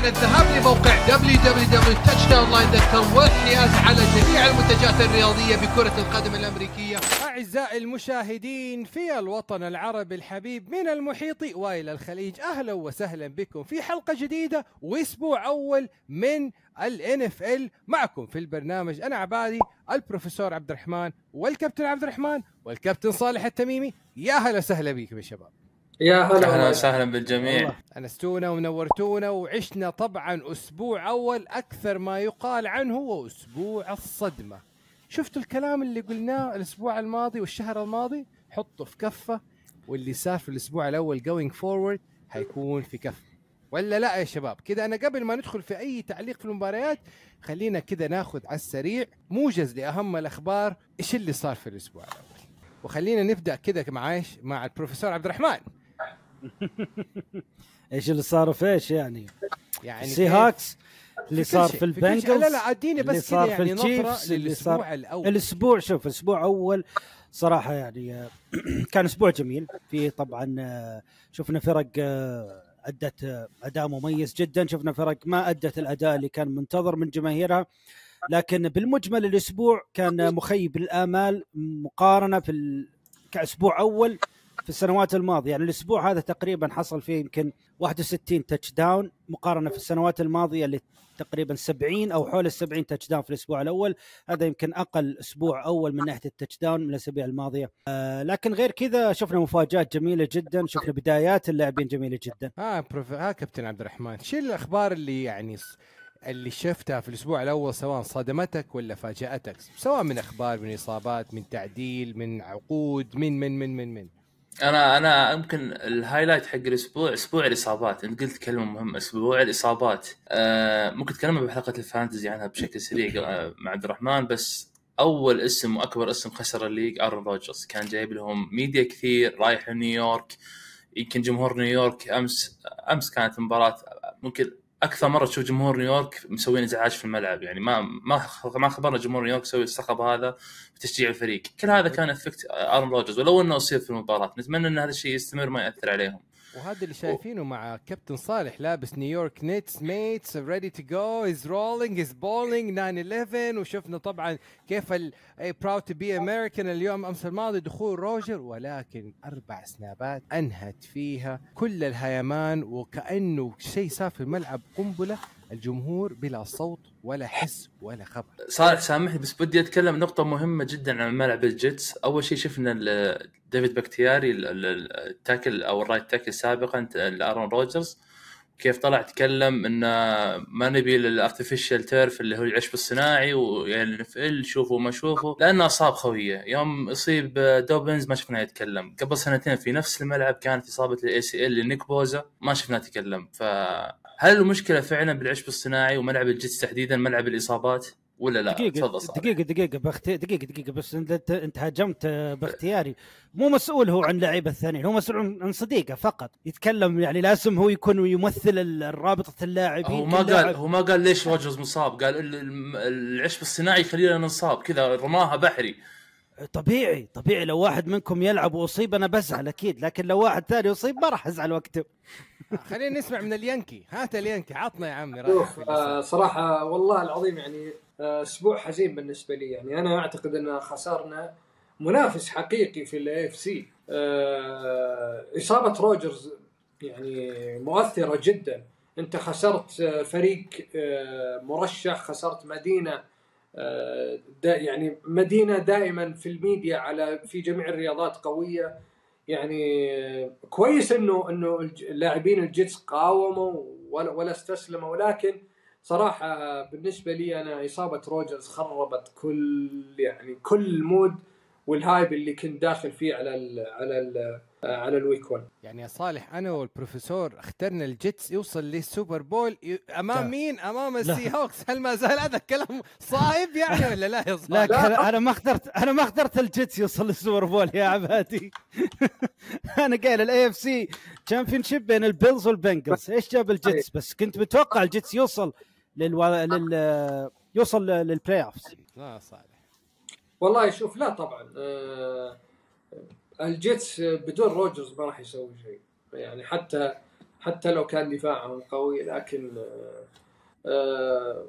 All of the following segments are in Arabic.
على الذهاب لموقع www.touchdownline.com والحياز على جميع المنتجات الرياضية بكرة القدم الأمريكية. أعزائي المشاهدين في الوطن العربي الحبيب من المحيط وإلى الخليج أهلا وسهلا بكم في حلقة جديدة وأسبوع أول من ال NFL معكم في البرنامج أنا عبادي البروفيسور عبد الرحمن والكابتن عبد الرحمن والكابتن صالح التميمي. يا هلا وسهلا بكم يا شباب. يا هلا أهلا. وسهلا بالجميع. أنستونا ونورتونا وعشنا طبعا أسبوع أول أكثر ما يقال عنه هو أسبوع الصدمة. شفتوا الكلام اللي قلناه الأسبوع الماضي والشهر الماضي؟ حطه في كفة واللي صار في الأسبوع الأول going forward حيكون في كفة. ولا لا يا شباب؟ كذا أنا قبل ما ندخل في أي تعليق في المباريات خلينا كذا ناخذ على السريع موجز لأهم الأخبار إيش اللي صار في الأسبوع الأول؟ وخلينا نبدأ كذا معايش مع البروفيسور عبد الرحمن. إيش اللي صار في إيش يعني؟ يعني كيف؟ هاكس اللي صار في. البنجلز لا لا أديني اللي بس كذا صار في يعني نظره للاسبوع صار- الأول الأسبوع شوف الأسبوع أول صراحة يعني آه، كان أسبوع جميل في طبعا آه، شفنا فرق آه، أدت أداء مميز جدا شفنا فرق ما أدت الأداء اللي كان منتظر من جماهيرها لكن بالمجمل الأسبوع كان مخيب الامال مقارنة في ال... كأسبوع أول في السنوات الماضية. يعني الأسبوع هذا تقريبا حصل فيه يمكن 61 touchdown مقارنة في السنوات الماضية اللي تقريبا 70 أو حول ال 70 touchdown في الأسبوع الأول. هذا يمكن أقل أسبوع أول من ناحية ال touchdown من الأسابيع الماضية. آه لكن غير كذا شفنا مفاجآت جميلة جدا. شفنا بدايات اللاعبين جميلة جدا. ها prof... ها كابتن عبد الرحمن شو الأخبار اللي يعني اللي شفتها في الأسبوع الأول سواء صدمتك ولا فاجأتك؟ سواء من أخبار من إصابات من تعديل من عقود من من من من من. أنا أنا يمكن ال highlight حق الأسبوع أسبوع الإصابات انت قلت كلمة مهمة أسبوع الإصابات. آه ممكن تكلمنا بحلقة ال fantasy عنها بشكل سريع آه، مع عبد الرحمن بس أول اسم وأكبر اسم خسر ال league أرون روجرز. كان جايب لهم ميديا كثير رايح لنيويورك يمكن جمهور نيويورك أمس أمس كانت مباراة ممكن أكثر مرة تشوف جمهور نيويورك مسوين إزعاج في الملعب يعني ما ما ما خبرنا جمهور نيويورك يسوي الصخب هذا في تشجيع الفريق. كل هذا كان effect ارون روجرز ولو إنه اصيب في المباراة نتمنى إن هذا الشيء يستمر ما يأثر عليهم. وهذا اللي شايفينه مع كابتن صالح لابس نيويورك نيتس ميتس ready to go is rolling is bowling 911 وشفنا طبعا كيف proud to be American اليوم. أمس الماضي دخول روجر ولكن أربع snapات أنهت فيها كل الهيمان وكأنه شيء صار في الملعب قنبلة الجمهور بلا صوت ولا حس ولا خبر. صالح سامحني بس بدي أتكلم نقطة مهمة جدا عن ملعب الجيتس، أول شيء شفنا ديفيد بكتياري ال- ال- ال tackle أو ال right tackle سابقا لأرون روجرز. كيف طلع؟ تكلم إنه ما نبي ال artificial turf اللي هو العشب الصناعي ويعني ال شوفوا ما شوفوا. لأنه اصاب خويه يوم اصيب دوبنز ما شفناه يتكلم. قبل سنتين في نفس الملعب كانت إصابة ال ACL لنيك بوزا ما شفناه يتكلم. فهل المشكلة فعلا بالعشب الصناعي وملعب الجيتس تحديدا ملعب الإصابات؟ ولا لا؟ دقيقة تفضل. دقيقة دقيقة بكتي... دقيقة دقيقة بس انت انت, هاجمت آه، بكتياري مو مسؤول هو عن لعيبة الثانيين هو مسؤول عن- عن صديقه فقط يتكلم يعني لازم هو يكون يمثل رابطة اللاعبين هو ما قال هو ما قال ليش روجرز مصاب قال العشب الصناعي يخلينا ننصاب كذا رماها بحري طبيعي طبيعي لو واحد منكم يلعب وأصيب أنا بزعل أكيد لكن لو واحد ثاني يصيب ما راح أزعل وقته خلينا نسمع من اليانكي هات اليانكي عطنا يا عمي رأيك. آه صراحة والله العظيم يعني آه أسبوع حزين بالنسبة لي. يعني أنا أعتقد أن خسرنا منافس حقيقي في ال AFC إصابة روجرز يعني مؤثرة جدا. أنت خسرت آه، فريق آه، مرشح خسرت مدينة آه، دا يعني مدينة دائما في الميديا على في جميع الرياضات قوية. يعني آه، كويس إنه إنه اللاعبين الجيتس قاوموا ولا, ولا استسلموا ولكن صراحة بالنسبة لي أنا إصابة روجرز خربت كل يعني كل ال mood وال hype اللي كنت داخل فيه على ال على ال على ال week 1 يعني يا صالح أنا والبروفيسور اخترنا الجيتس يوصل لل Super Bowl ي- أمام لا. مين؟ أمام السي هوكس هل ما زال هذا الكلام صايب يعني ولا لا يا لا صالح؟ أنا أنا ما اخترت أنا ما اخترت الجيتس يوصل لل Super Bowl يا عبادي. أنا قايل ال AFC championship بين البيلز والبنجلز. إيش جاب الجيتس؟ بس كنت متوقع الجيتس يوصل للو... لل يوصل لل playoffs لا صالح. والله شوف لا طبعا آه الجيتس بدون روجرز ما راح يسوي شيء. يعني حتى حتى لو كان دفاعهم قوي لكن آه، آه،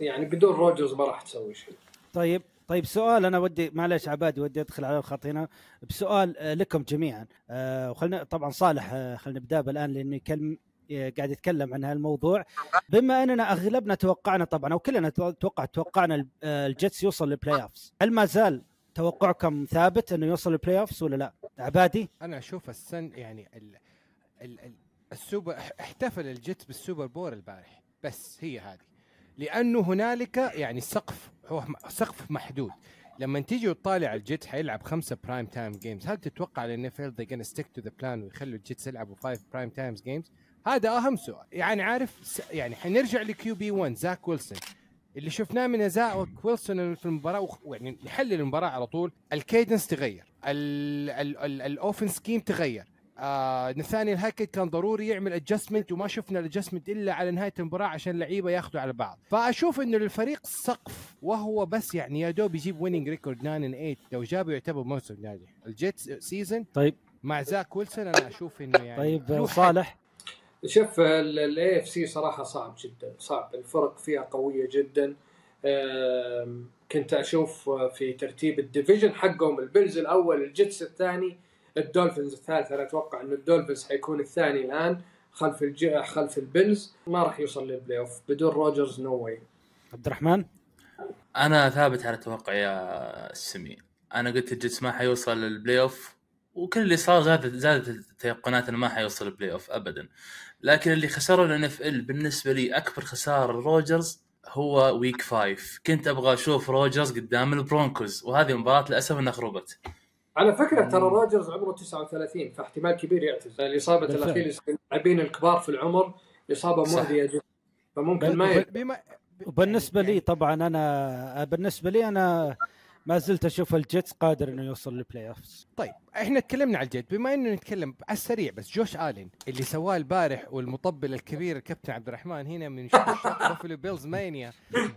يعني بدون روجرز ما راح تسوي شيء. طيب طيب سؤال أنا ودي معلش عبادي ودي أدخل على الخط هنا بسؤال آه، لكم جميعا. آه، وخلنا طبعا صالح خلينا نبدأ الان لأنه يكلم قاعد يتكلم عن هالموضوع. بما أننا أغلبنا توقعنا طبعا أو كلنا تو- توقع توقعنا ال- آه، الجيتس يوصل لل playoffs هل ما زال توقعكم ثابت إنه يوصل لل playoffs ولا لا؟ عبادي؟ أنا أشوف السن يعني ال ال ال السوبر احتفل الجيتس بال Super Bowl البارح. بس هي هذه. لأنه هنالك يعني سقف هو سقف محدود. لما تيجي وتطالع الجيتس حيلعب خمسة prime time games هل تتوقع ال NFL they stick to the plan ويخلوا الجيتس يلعبوا five prime times games هذا أهم سؤال. يعني عارف يعني حنرجع ل QB 1 زاك ويلسون. اللي شفناه من زاك ويلسون في المباراة وخ- يعني نحلل المباراة على طول. ال cadence تغير. ال- ال- ال- ال offense scheme تغير. آه نثانيال هاكيت كان ضروري يعمل adjustment وما شفنا ال adjustment إلا على نهاية المباراة عشان اللعيبه ياخذوا على بعض. فأشوف إنه للفريق سقف وهو بس يعني يا دوب يجيب winning record 9 and 8 لو جابه يعتبر موسم ناجح. الجيتس season طيب. مع زاك ويلسون أنا أشوف إنه يعني طيب. صالح؟ شوف ال AFC صراحة صعب جدا صعب. الفرق فيها قوية جدا. كنت أشوف في ترتيب ال division حقهم البيلز الأول الجيتس الثاني الدولفينز الثالث أنا أتوقع ان الدولفينز حيكون الثاني الآن خلف الج... خلف البيلز. ما راح يوصل لل playoff بدون روجرز no way عبد الرحمن؟ أنا ثابت على توقع يا السمي أنا قلت الجيتس ما حيوصل لل playoff وكل اللي صار زادت زادت التيقنات إنه ما حيوصل ال playoff ابدا. لكن اللي خسروا ال NFL بالنسبة لي أكبر خسارة روجرز هو week five كنت أبغى أشوف روجرز قدام البرونكوز وهذه المباراه للأسف إنها خربت. على فكرة ترى روجرز عمره 39 فاحتمال كبير يعتزل. الاصابه بالفعل. الاخيره اللاعبين الكبار في العمر إصابة. مؤذيه جدا. فممكن ما وبالنسبه يعني- لي طبعا أنا بالنسبة لي أنا ما زلت أشوف الجيتس قادر إنه يوصل لل playoffs طيب إحنا تكلمنا على الجد بما انه نتكلم على السريع بس جوش آلين اللي سواه البارح والمطبل الكبير الكابتن عبد الرحمن هنا من بافلو بيلز mania.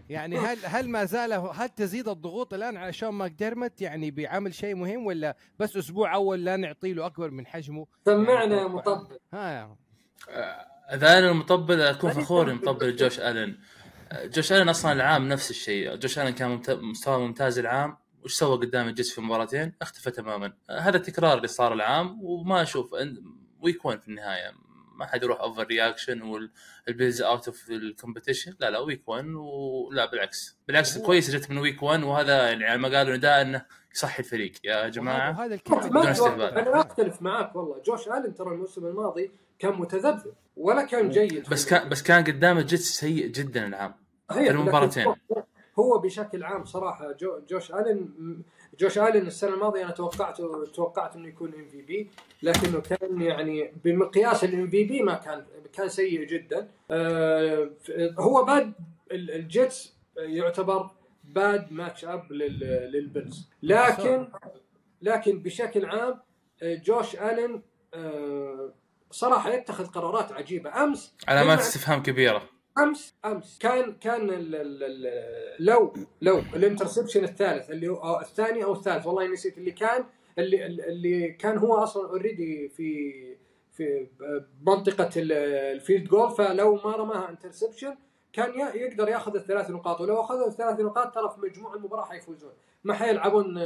يعني هل هل ما زال هل تزيد الضغوط الآن على شون ماك ديرمت يعني بيعمل شيء مهم ولا بس أسبوع أول لا نعطي له أكبر من حجمه؟ سمعنا يا يعني مطبل. ها اذا أنا المطبل أكون فخور مطبل جوش الن جوش الن أصلا العام نفس الشيء. جوش الن كان. مستوى ممتاز العام. وش سوى قدام الجيتس في مباراتين؟ اختفى تماما. هذا التكرار اللي صار العام وما أشوف ويكون في النهاية. ما حد يروح overreaction والبيلز out of ال competition لا لا week 1 ولا بالعكس. بالعكس هو- كويس جت من week 1 وهذا يعني على ما قالوا نداء إنه يصحي الفريق. يا جماعة. وهذا. أنا أختلف معاك والله. جوش الن ترى الموسم الماضي كان متذبذب ولا كان جيد. بس كان بس كان قدام الجيتس سيء جدا العام. في المباراتين. هو- بشكل عام صراحة جو جوش ألن جوش ألن السنة الماضية أنا توقعته توقعت إنه يكون MVP لكنه كان يعني بمقياس ال MVP ما كان كان سيء جدا. آه، هو bad ال- الجيتس يعتبر bad matchup لل- للبيلز لكن لكن بشكل عام آه، جوش ألن آه، صراحة يتخذ قرارات عجيبة. أمس علامات استفهام كبيرة. أمس أمس. كان كان ال ال ال لو لو ال interception الثالث اللي هو أو الثاني أو الثالث والله نسيت اللي كان اللي اللي كان هو أصلا already في في منطقة ال- ال field goal فلو ما رماها interception كان يقدر ياخذ الثلاث نقاط ولو اخذوا الثلاث نقاط ترى في مجموع المباراة حيفوزون. ما حيلعبون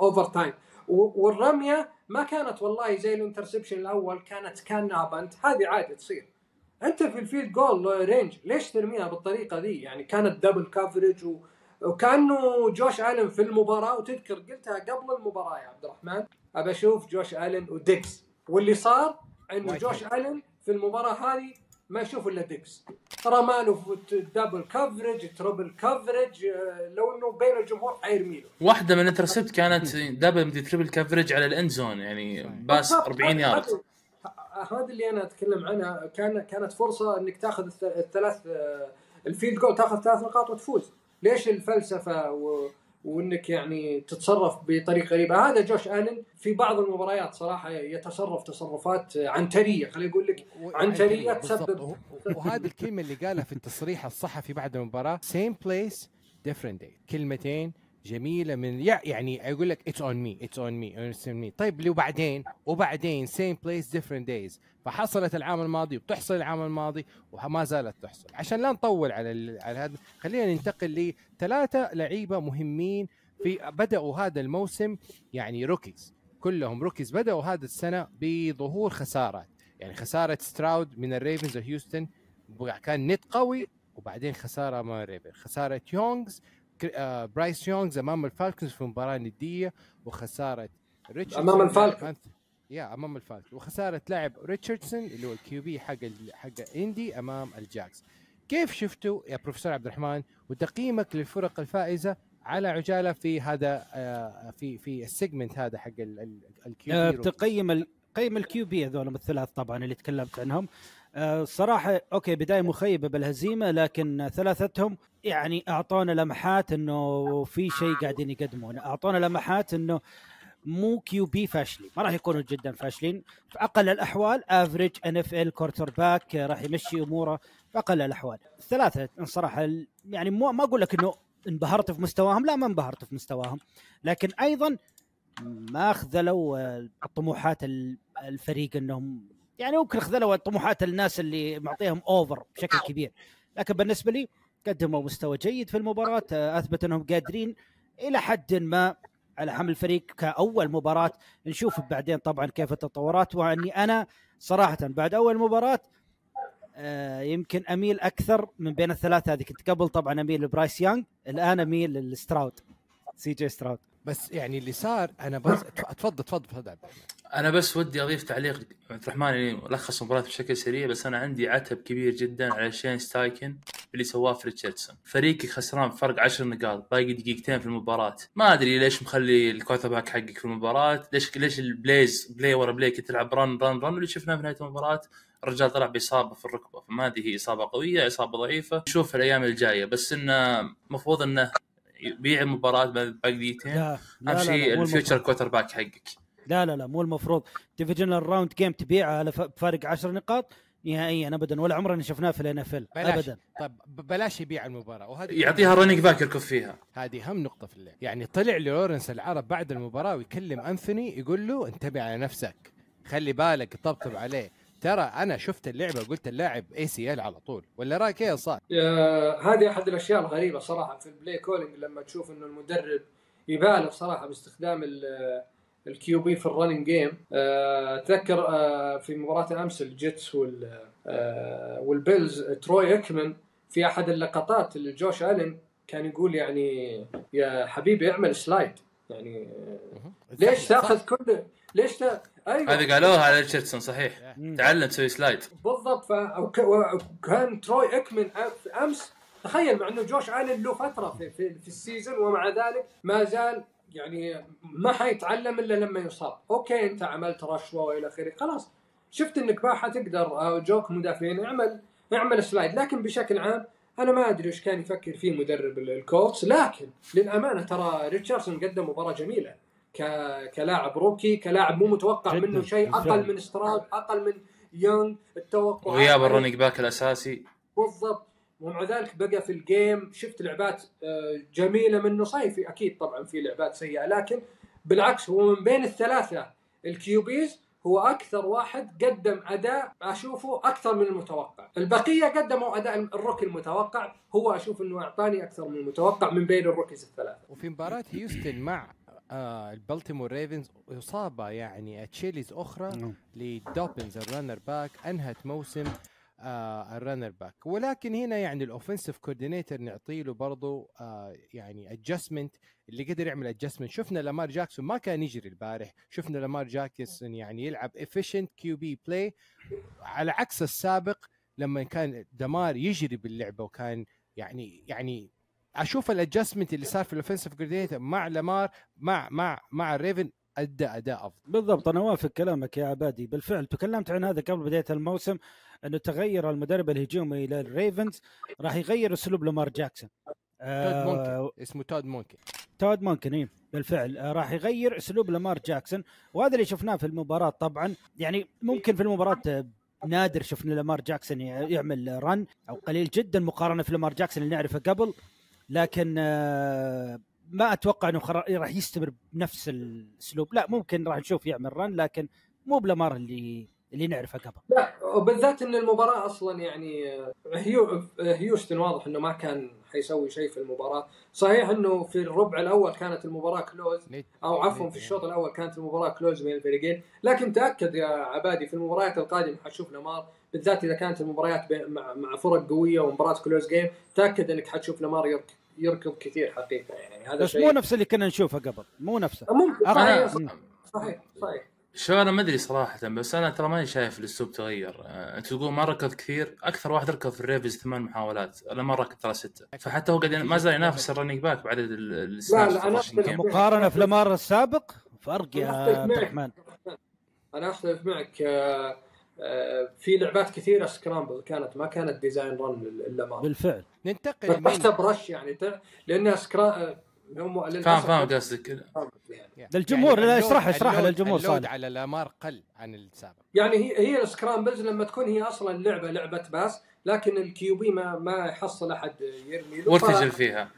overtime والرمية ما كانت والله زي ال interception الأول كانت كان punt هذه عادي تصير. أنت في ال field goal range ليش ترميها بالطريقة ذي؟ يعني كانت double coverage و... وكأنه جوش ألن في المباراة. وتذكر قلتها قبل المباراة يا عبد الرحمن؟ أبى أشوف جوش ألن وديقز واللي صار إنه جوش. ألن في المباراة هذه ما يشوف إلا ديقز رماله double coverage triple coverage لو إنه بين الجمهور حيرمي له واحدة من ال intercept كانت double مدري triple coverage على ال end zone يعني pass بالضبط. 40 يارد هذا- اللي أنا أتكلم عنها كان كانت فرصة إنك تأخذ الث- الثلاث آه، ال field goal تأخذ ثلاث نقاط وتفوز. ليش الفلسفة و... وإنك يعني تتصرف بطريقة غريبة؟ هذا جوش آلن في بعض المباريات صراحة يتصرف تصرفات عنترية خليني أقول لك بالضبط. تسبب- وه- وهذه الكلمة اللي قالها في التصريح الصحفي بعد المباراة same place different day كلمتين جميلة من يع- يعني أقول لك it's on me it's on me it's on me طيب لو بعدين وبعدين same place different days فحصلت العام الماضي وبتحصل العام الماضي وما زالت تحصل. عشان لا نطول على على هذا خلينا ننتقل لثلاثه لعيبة مهمين في بدأوا هذا الموسم يعني rookies كلهم rookies بدأوا هذا السنة بظهور خسارات. يعني خسارة ستراود من الريفنز وهيوستن كان نت قوي وبعدين خسارة امام الريفن خسارة يونغز برايس يونغز أمام الفالكونز في مباراة ندية وخسارة ريتشاردسون. أمام الفالكون. أنت- يا أمام الفالكون وخسارة لاعب ريتشاردسون اللي هو الكيو بي حق حق إندي أمام الجاكس. كيف شفتوا يا بروفيسور عبد الرحمن وتقييمك للفرق الفائزة على عجالة في هذا آه، في في السيجمنت هذا حق ال Q آه، B بتقيم ال... قيم ال QB هذول الثلاث طبعا اللي تكلمت عنهم. آه، صراحة أوكي بداية مخيبة بالهزيمة لكن ثلاثتهم يعني أعطونا لمحات إنه في شيء قاعدين يقدمونه، أعطونا لمحات إنه مو QB فاشلين، ما راح يكونوا جدا فاشلين، في أقل الأحوال average NFL quarterback راح يمشي أموره في أقل الأحوال. الثلاثة الصراحة ال- يعني مو ما أقول لك إنه انبهرت في مستواهم، لا ما انبهرت في مستواهم، لكن أيضا ما خذلوا آه، طموحات ال- الفريق إنهم يعني ممكن خذلوا طموحات الناس اللي معطيهم over بشكل كبير. لكن بالنسبة لي قدموا مستوى جيد في المباراة أثبت أنهم قادرين إلى حد ما على حمل الفريق كأول مباراة. نشوف بعدين طبعا كيف التطورات وأني أنا صراحة بعد أول مباراة آه، يمكن أميل أكثر من بين الثلاثة. هذه كنت قبل طبعا أميل لبرايس يانج الآن أميل للستراود سي جي ستراود بس يعني اللي صار أنا بس تفضل تفضل تفضل عبد الرحمن أنا بس ودي أضيف تعليق عبد الرحمن اللي لخص المباراة بشكل سريع بس أنا عندي عتب كبير جدا على شين ستايكن اللي سواه في ريتشاردسون. فريقك خسران بفرق 10 نقاط باقي دقيقتين في المباراة. ما أدري ليش مخلي ال quarterback حقك في المباراة ليش ليش ال plays play ورا play كنت تلعب run run run اللي شفناه في نهاية المباراة الرجال طلع بإصابة في الركبة. فما أدري هي إصابة قوية إصابة ضعيفة. نشوف الأيام الجاية. بس إنه المفروض إنه يبيع المباراة باقي دقيقتين. أهم شيء ال future. quarterback حقك. لا لا لا مو المفروض. divisional round game تبيعها على ف- بفارق 10 نقاط نهائيا ابدا ولا عمرنا شفناه في ال NFL. ابدا. طيب بلاش يبيع المباراة. وهذه يعطيها running back يركض فيها. هذه اهم نقطة في اللعب، يعني طلع لورنس العرب بعد المباراة ويكلم أنثوني يقول له انتبه على نفسك، خلي بالك طبطب عليه، ترى أنا شفت اللعبة وقلت اللاعب ACL على طول، ولا رأيك إيه يا صالح؟ هذه أحد الأشياء الغريبة صراحة في ال play calling لما تشوف إنه المدرب يبالغ صراحة باستخدام ال QB في ال running game أتذكر آه، في مباراة أمس الجيتس وال آه، والبيلز تروي اكمن في أحد اللقطات اللي جوش ألين كان يقول يعني يا حبيبي اعمل slide. يعني ليش تأخذ كل ليش تا... أيوه. هذه قالوها على ريتشاردسون صحيح. تعلم تسوي slide. بالضبط. ف... وك- وكان تروي اكمن أمس تخيل مع إنه جوش ألين له فترة في, في, في ال season ومع ذلك ما زال يعني ما حيتعلم إلا لما يصاب، okay أنت عملت rush وإلى آخره، خلاص. شفت إنك ما حتقدر أو جوك مدافعين اعمل اعمل slide، لكن بشكل عام أنا ما أدري إيش كان يفكر فيه مدرب ال- الكوتس، لكن للأمانة ترى ريتشاردسون قدم مباراة جميلة. ك... كلاعب rookie، كلاعب مو متوقع جداً، منه شيء. أقل من ستراد، أقل من يونغ، التوقع وغياب ال running back الأساسي. بالضبط. ومع ذلك بقى في ال game شفت لعبات آه، جميلة منه صحيح في أكيد طبعا في لعبات سيئة لكن بالعكس هو من بين الثلاثة ال QBs هو أكثر واحد قدم أداء أشوفه أكثر من المتوقع، البقية قدموا أداء ال rookie المتوقع، هو أشوف إنه أعطاني أكثر من المتوقع من بين ال rookies الثلاثة. وفي مباراة هيوستن مع آه البلتيمور ريفنز إصابة يعني Achilles أخرى نعم. لدوبنز ال running back أنهت موسم آه ال running back ولكن هنا يعني ال offensive coordinator نعطي له برضه آه يعني adjustment اللي قدر يعمل adjustment شفنا لامار جاكسون ما كان يجري البارح. شفنا لامار جاكسون يعني يلعب efficient QB play على عكس السابق لما كان لامار يجري باللعبة وكان يعني يعني أشوف ال adjustment اللي صار في ال offensive coordinator مع لامار مع مع مع الريفن ادى أداء أفضل. بالضبط. أنا أوافق كلامك يا عبادي. بالفعل تكلمت عن هذا قبل بداية الموسم أنه تغير المدرب الهجومي إلى الريفنز راح يغير أسلوب لامار جاكسون. تود آه مونكن اسمه تود مونكن تود مونكن إيه بالفعل. آه راح يغير أسلوب لامار جاكسون وهذا اللي شفناه في المباراة طبعا. يعني ممكن في المباراة آه، نادر شفنا لامار جاكسون يع- يعمل run أو قليل جدا مقارنة في لامار جاكسون اللي نعرفه قبل. لكن آه ما أتوقع إنه خر... راح يستمر بنفس الأسلوب. لا ممكن راح نشوف يعمل run لكن مو بلامار اللي اللي نعرفه قبل. لا وبالذات إن المباراة أصلا يعني هيو هيوستن واضح إنه ما كان حيسوي شيء في المباراة. صحيح إنه في الربع الأول كانت المباراة close أو عفوا في الشوط الأول كانت المباراة close بين الفريقين. لكن تأكد يا عبادي في المباريات القادمة حتشوف لامار بالذات إذا كانت المباريات مع مع فرق قوية ومباراة close game تأكد إنك حتشوف لامار يركض. يركض كثير حقيقة يعني هذا بس شيء مو نفس اللي كنا نشوفه قبل مو نفسه ممكن صحيح. صحيح صحيح شو أنا ما أدري صراحة بس أنا ترى ماني شايف الأسلوب تغير. آه، أنت تقول ما ركض كثير أكثر واحد ركض في الريفنز ثمان محاولات أنا ما ركض ترى ستة. فحتى هو قاعد ما زال ينافس ال running back بعدد ال- ال snaps. مقارنة في لامار السابق فرق يا عبد. الرحمن. أنا أختلف معك آه، في لعبات كثيرة scramble كانت ما كانت design run للامانه بالفعل. ننتقل بس من تحسب رش يعني ت- لأنها سكرا هم للأسف فاهم فاهم قصدك. يعني. للجمهور، لا، اللود- اشرحها- اشرحها اللود- للجمهور صالح. على الأمار قل عن السابق. يعني هي هي السكرامبلز لما تكون هي أصلا لعبة لعبة باس لكن الكيو بي ما ما يحصل أحد يرمي له وارتجل فيها.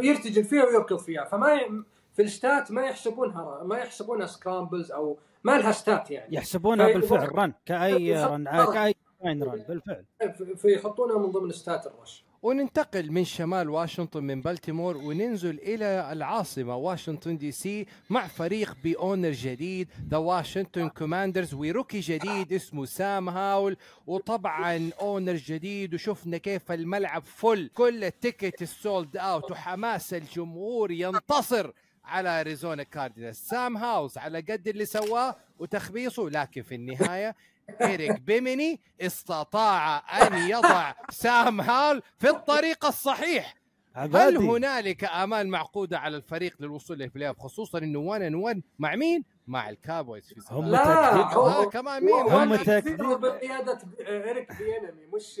يرتجل فيها ويركض فيها فما ي... في الستات ما يحسبونها ما يحسبونها سكرامبلز أو ما لها ستات يعني. يحسبونها في- بالفعل رن كأي. رن كأي line run بالفعل. في- فيحطونها من ضمن stats ال rush وننتقل من شمال واشنطن من بالتيمور وننزل إلى العاصمة واشنطن دي سي مع فريق ب owner جديد the واشنطن كوماندرز و rookie جديد اسمه سام هاول وطبعا owner جديد وشفنا كيف الملعب full كل ال tickets sold out وحماس الجمهور ينتصر. على اريزونا كاردينالز سام هاول على قد اللي سواه وتخبيصه لكن في النهاية إيريك بينيمي استطاع أن يضع سام هاول في الطريق الصحيح هل هنالك آمال معقودة على الفريق للوصول لل playoff خصوصا أنه 1 and 1 مع مين؟ مع الكابويز في سباق. هم لا آه كمان مين؟ هم بقيادة اريك بينيمي مش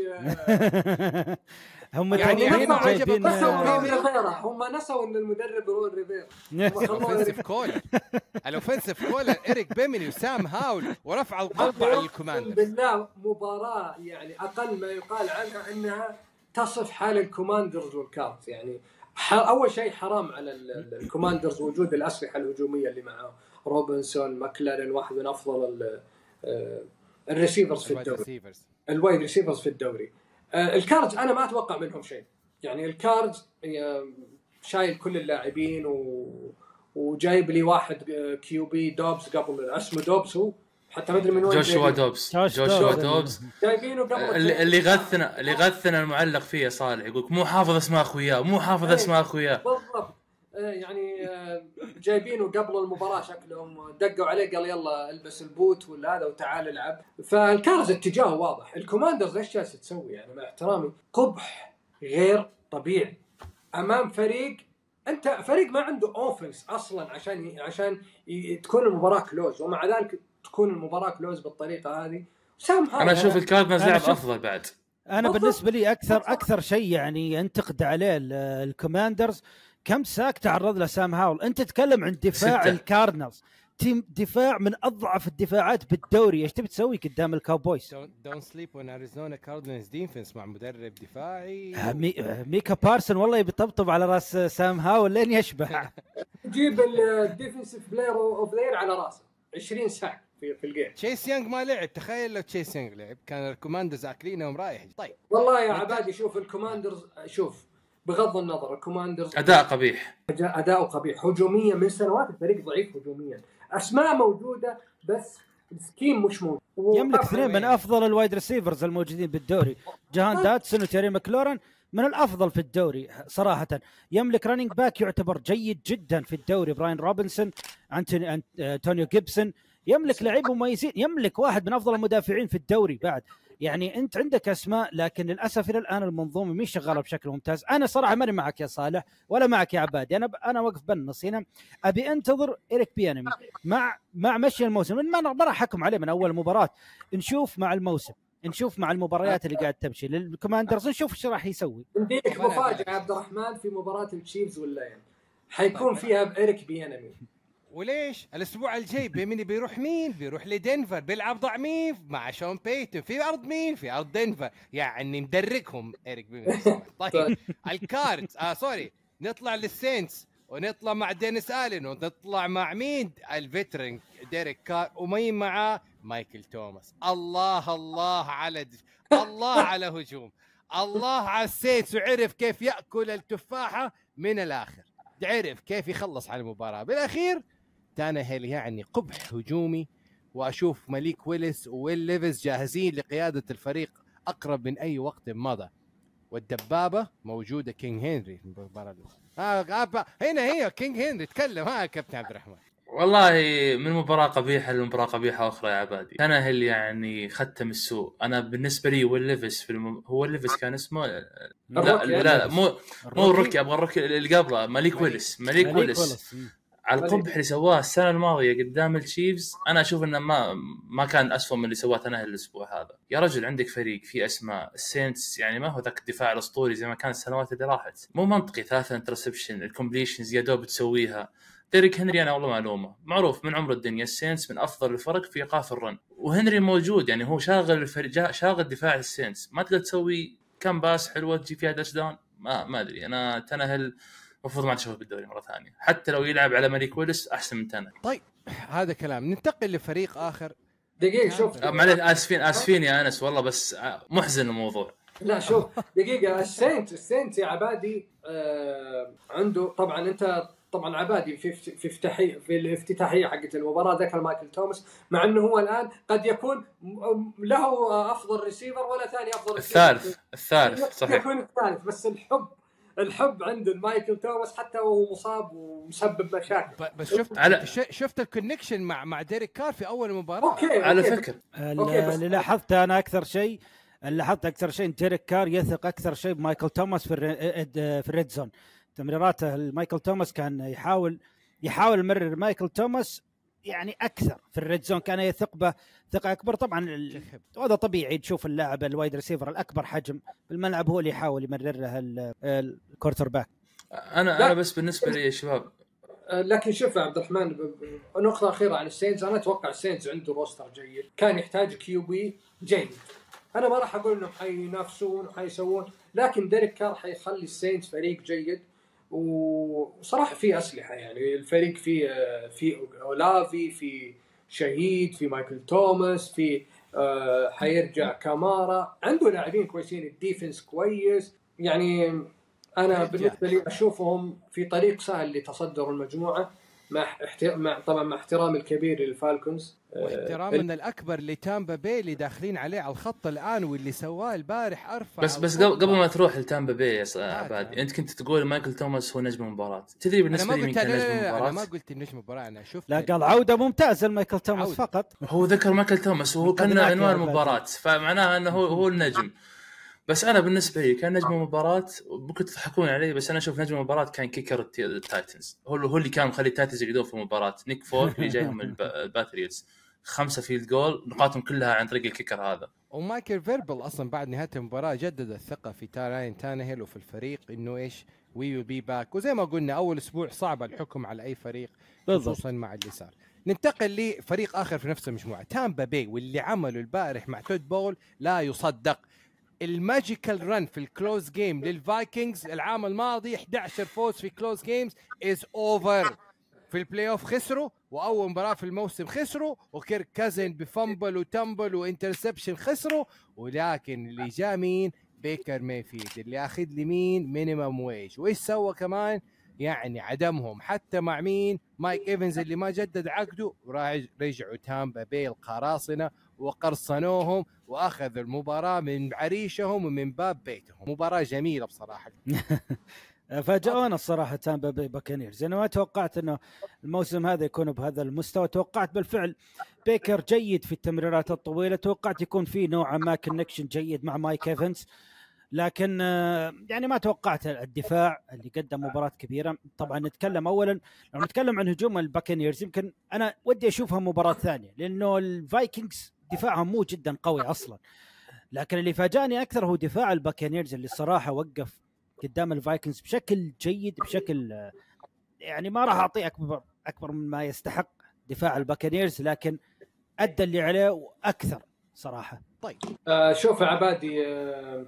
هم يعني عجب جايبين نسوا ريفيرا هم نسوا إن المدرب رون ريفيرا هم الاوفنسيف كولر الاوفنسيف كولر إيريك بيميني وسام هاول ورفع القبعة على اقسم الكوماندرز بالله مباراة يعني أقل ما يقال عنها إنها تصف حال الكوماندرز والكاردز يعني ح- أول شيء حرام على ال- ال- الكوماندرز وجود الأسلحة الهجومية اللي معاه روبنسون ماكلورين واحد من أفضل ال- آه، ال receivers في الدوري. ال wide receivers في الدوري. الكاردز أنا ما أتوقع منهم شيء. يعني الكاردز آه، شايل كل اللاعبين و... وجايب لي واحد آه، QB دوبز قبل اسمه دوبز هو؟ حتى ما أدري من وين جوشوا. دوبز. جوش جوشوا دوبز. دوبز. جايبينه قبل اللي غثنا اللي غثنا المعلق فيه يا صالح يقول مو حافظ اسماء أخوياه مو حافظ اسماء أخوياه. بالضبط. آه، يعني آه، جايبينه قبل المباراة شكلهم دقوا عليه قال يلا البس البوت ولا هذا وتعال العب فالكاردز اتجاهه واضح الكوماندرز إيش جالس تسوي يعني مع احترامي قبح غير طبيعي أمام فريق أنت فريق ما عنده offense أصلا عشان. عشان. تكون المباراة close ومع ذلك تكون المباراة close بالطريقة هذه سام أنا أشوف الكاردنالز أنا لعب أشوف- أفضل بعد أنا. بالنسبة لي أكثر أكثر شيء يعني ينتقد عليه ال- الكوماندرز كم sack تعرض له سام هاول؟ انت تتكلم عن دفاع ستة. الكاردنالز. team دفاع من أضعف الدفاعات بالدوري. إيش تبي تسوي قدام الكاوبويز؟ don't sleep on اريزونا كاردينالز defense مع مدرب دفاعي. مي... ميكا بارسونز والله يبي يطبطب على راس سام هاول لين يشبع. جيب ال defensive player of the year على راسه. 20 sack في, في ال game. تشيس يانج ما لعب. تخيل لو تشيس يانج لعب. كان الكوماندرز أكلينهم رايح. طيب. والله يا عبادي شوف الكوماندرز شوف بغض النظر الكوماندرز أداء قبيح. اداؤه قبيح. هجوميا من سنوات الفريق ضعيف هجوميا. أسماء موجودة بس ال scheme مش موجود. يملك اثنين من أفضل ال wide receivers الموجودين بالدوري. جهان دوتسون وتيري ماكلورن من الأفضل في الدوري صراحة. يملك running back يعتبر جيد جدا في الدوري براين روبنسون انتوني انتونيو جيبسون يملك لعيبه مميزين يملك واحد من أفضل المدافعين في الدوري بعد. يعني انت عندك اسماء لكن للاسف إلى الان المنظومة مش شغالة بشكل ممتاز. أنا صراحة ماني معك يا صالح ولا معك يا عبادي. أنا. أنا واقف بالنص هنا أبي أنتظر ايريك بينيمي مع مع مشي الموسم. ما راح أحكم عليه من أول مباراة. نشوف مع الموسم. نشوف مع المباريات اللي قاعد تمشي. للكوماندرز نشوف إيش راح يسوي. عندك مفاجأة عبد الرحمن في مباراة التشيفز واللاينز حيكون فيها بإيريك بينيمي. وليش؟ الأسبوع الجاي بينيمي بيروح مين؟ بيروح لدنفر بيلعب ضع مين؟ مع شون بيتون. في أرض مين؟ في أرض دنفر. يعني مدركهم إيريك بينيمي. طيب الكاردز آه sorry. نطلع للسينتس ونطلع مع دينيس آلين ونطلع مع مين؟ ال veteran ديريك كار. ومين معاه؟ مايكل توماس. الله الله على د... الله على هجوم. الله على السينتس وعرف كيف يأكل التفاحة من الآخر. عرف كيف يخلص على المباراة. بالأخير تانهيل يعني قبح هجومي وأشوف مليك ويلس وويل ليفيس جاهزين لقيادة الفريق أقرب من أي وقت مضى. والدبابة موجودة كينج هنري. في المباراه الأولى. آه هنا هي كينج هنري. تكلم. ها يا كابتن عبد الرحمن. والله من مباراة قبيحة لمباراة قبيحة أخرى يا عبادي. أنا هل يعني ختم السوء أنا بالنسبة لي ويل ليفيس في الم... هو ليفيس كان اسمه؟ لا لا, لا, لا مو مو ال rookie أبغى ال rookie اللي قبله. مليك ويلس مليك, مليك ويلس. على القبح اللي سواه السنة الماضية قدام التشيفز أنا أشوف إنه ما ما كان اسوء من اللي سواه تنهل الأسبوع هذا. يا رجل عندك فريق فيه أسماء السينتس يعني ما هو ذاك الدفاع الأسطوري زي ما كان السنوات اللي راحت. مو منطقي ثلاثة interceptions ال completions يا دوب تسويها. ديريك هنري أنا والله معلومة. معروف من عمر الدنيا السينتس من أفضل الفرق في إيقاف ال run. وهنري موجود يعني هو شاغل الفريق شاغل دفاع السينتس. ما تقدر تسوي كم pass حلوة تجيب فيها touchdown ما ما أدري. أنا تنهل المفروض ما نشوفه بالدوري مرة ثانية. حتى لو يلعب على مليك ويلس أحسن من تنهل هذا كلام. ننتقل لفريق آخر. دقيقة شوف. آه، معليش آسفين آسفين يا أنس والله بس آه، محزن الموضوع. لا شوف دقيقة السينتس السينتس يا عبادي آه عنده طبعا أنت طبعا عبادي في في افتتاحية في الافتتاحية حقت المباراة ذكر مايكل توماس مع إنه هو الآن قد يكون له أفضل ريسيفر ولا ثاني أفضل ريسيفر. الثالث الثالث صحيح. يكون الثالث بس الحب الحب عند مايكل توماس حتى وهو مصاب ومسبب مشاكل. بس شفت على- ش- شفت ال connection مع مع ديريك كار في أول مباراه okay على okay. فكره اللي لاحظته أنا أكثر شيء اللي لاحظت أكثر شيء ديريك كار يثق أكثر شيء بمايكل توماس في ال re- في ال red zone. تمريراته مايكل توماس كان يحاول يحاول يمرر مايكل توماس يعني أكثر. في ال red zone كان يثق به ثقة أكبر. طبعا ال- وهذا طبيعي تشوف اللاعب ال wide receiver الأكبر حجم في الملعب هو اللي يحاول يمرر له ال- ال quarterback. أنا لا. أنا بس بالنسبة لي يا شباب. لكن شوف يا عبد الرحمن نقطة أخيرة عن ال Saints. أنا أتوقع ال Saints عنده roster جيد. كان يحتاج QB جيد. أنا ما راح أقول إنهم حينافسون وحيسوون لكن ديريك كار حيخلي ال Saints فريق جيد. وصراحة في أسلحة يعني الفريق آه، في أولافي في شهيد في مايكل توماس في آه، حيرجع كامارا. عنده لاعبين كويسين ال defense كويس. يعني أنا. بالنسبة لي أشوفهم في طريق سهل لتصدر المجموعة. مع احتر... مع طبعا مع احترامي الكبير لل Falcons آه، واحترامنا الأكبر لتامبا بي اللي داخلين عليه على الخط الآن واللي سواه البارح أرفع بس بس. قبل قبل ما تروح لتامبا بي يا عبادي. أنت كنت تقول مايكل توماس هو نجم المباراة تدري بالنسبة لي مين كان نجم لا, أنا ما المباراه قلت نجم مباراه أنا شفت لا قال عودة ممتازة لمايكل توماس عودة. فقط هو ذكر مايكل توماس وهو كان عنوان. المباراة فمعناها إنه هو هو النجم بس أنا بالنسبة لي كان نجم المباراة ممكن تضحكون علي بس أنا أشوف نجم المباراة كان kicker ال T- ال Titans. هو هو اللي كان مخلي ال Titans يقعدون في المباراة. نيك فولك اللي جايهم ال P- ال Patriots. خمسة field goal نقاطهم كلها عن طريق ال kicker هذا. ومايكل فيربل أصلا بعد نهاية المباراة جدد الثقة في رايان تانهيل وفي الفريق إنه إيش we will be back وزي ما قلنا أول أسبوع صعب الحكم على أي فريق خصوصا مع اللي صار ننتقل لفريق آخر في نفس المجموعة. تامبا بي واللي عمله البارح مع تود بولز لا يصدق. ال magical run في ال close game لل Vikings العام الماضي 11 فوز في close games is over. في ال playoff خسروا وأول مباراة في الموسم خسروا وكيرك كازنز ب fumble و fumble و interception خسروا ولكن اللي جاء مين؟ بيكر مايفيلد اللي اخذ لي مين minimum wage وإيش سوى كمان؟ يعني عدمهم. حتى مع مين؟ مايك إيفنز اللي ما جدد عقده رجعوا تامبا بي القراصنه وقرصنوهم. واخذوا المباراة من عرينهم ومن باب بيتهم. مباراة جميلة بصراحة. فاجأونا الصراحة تامبا بي Buccaneers. أنا ما توقعت إنه الموسم هذا يكون بهذا المستوى. توقعت بالفعل بيكر جيد في التمريرات الطويلة. توقعت يكون في نوعا ما connection جيد مع مايك إيفنز. لكن آه، يعني ما توقعت الدفاع اللي قدم مباراة كبيرة. طبعا نتكلم اولا لو نتكلم عن هجوم ال Buccaneers يمكن أنا ودي أشوفها مباراة ثانية. لأنه ال Vikings دفاعهم مو جدا قوي أصلا. لكن اللي فاجأني أكثر هو دفاع ال Buccaneers اللي صراحة وقف قدام ال Vikings بشكل جيد بشكل يعني ما راح أعطيه أكبر أكبر من ما يستحق دفاع ال Buccaneers لكن أدى اللي عليه وأكثر صراحة. طيب. آه شوف يا عبادي آه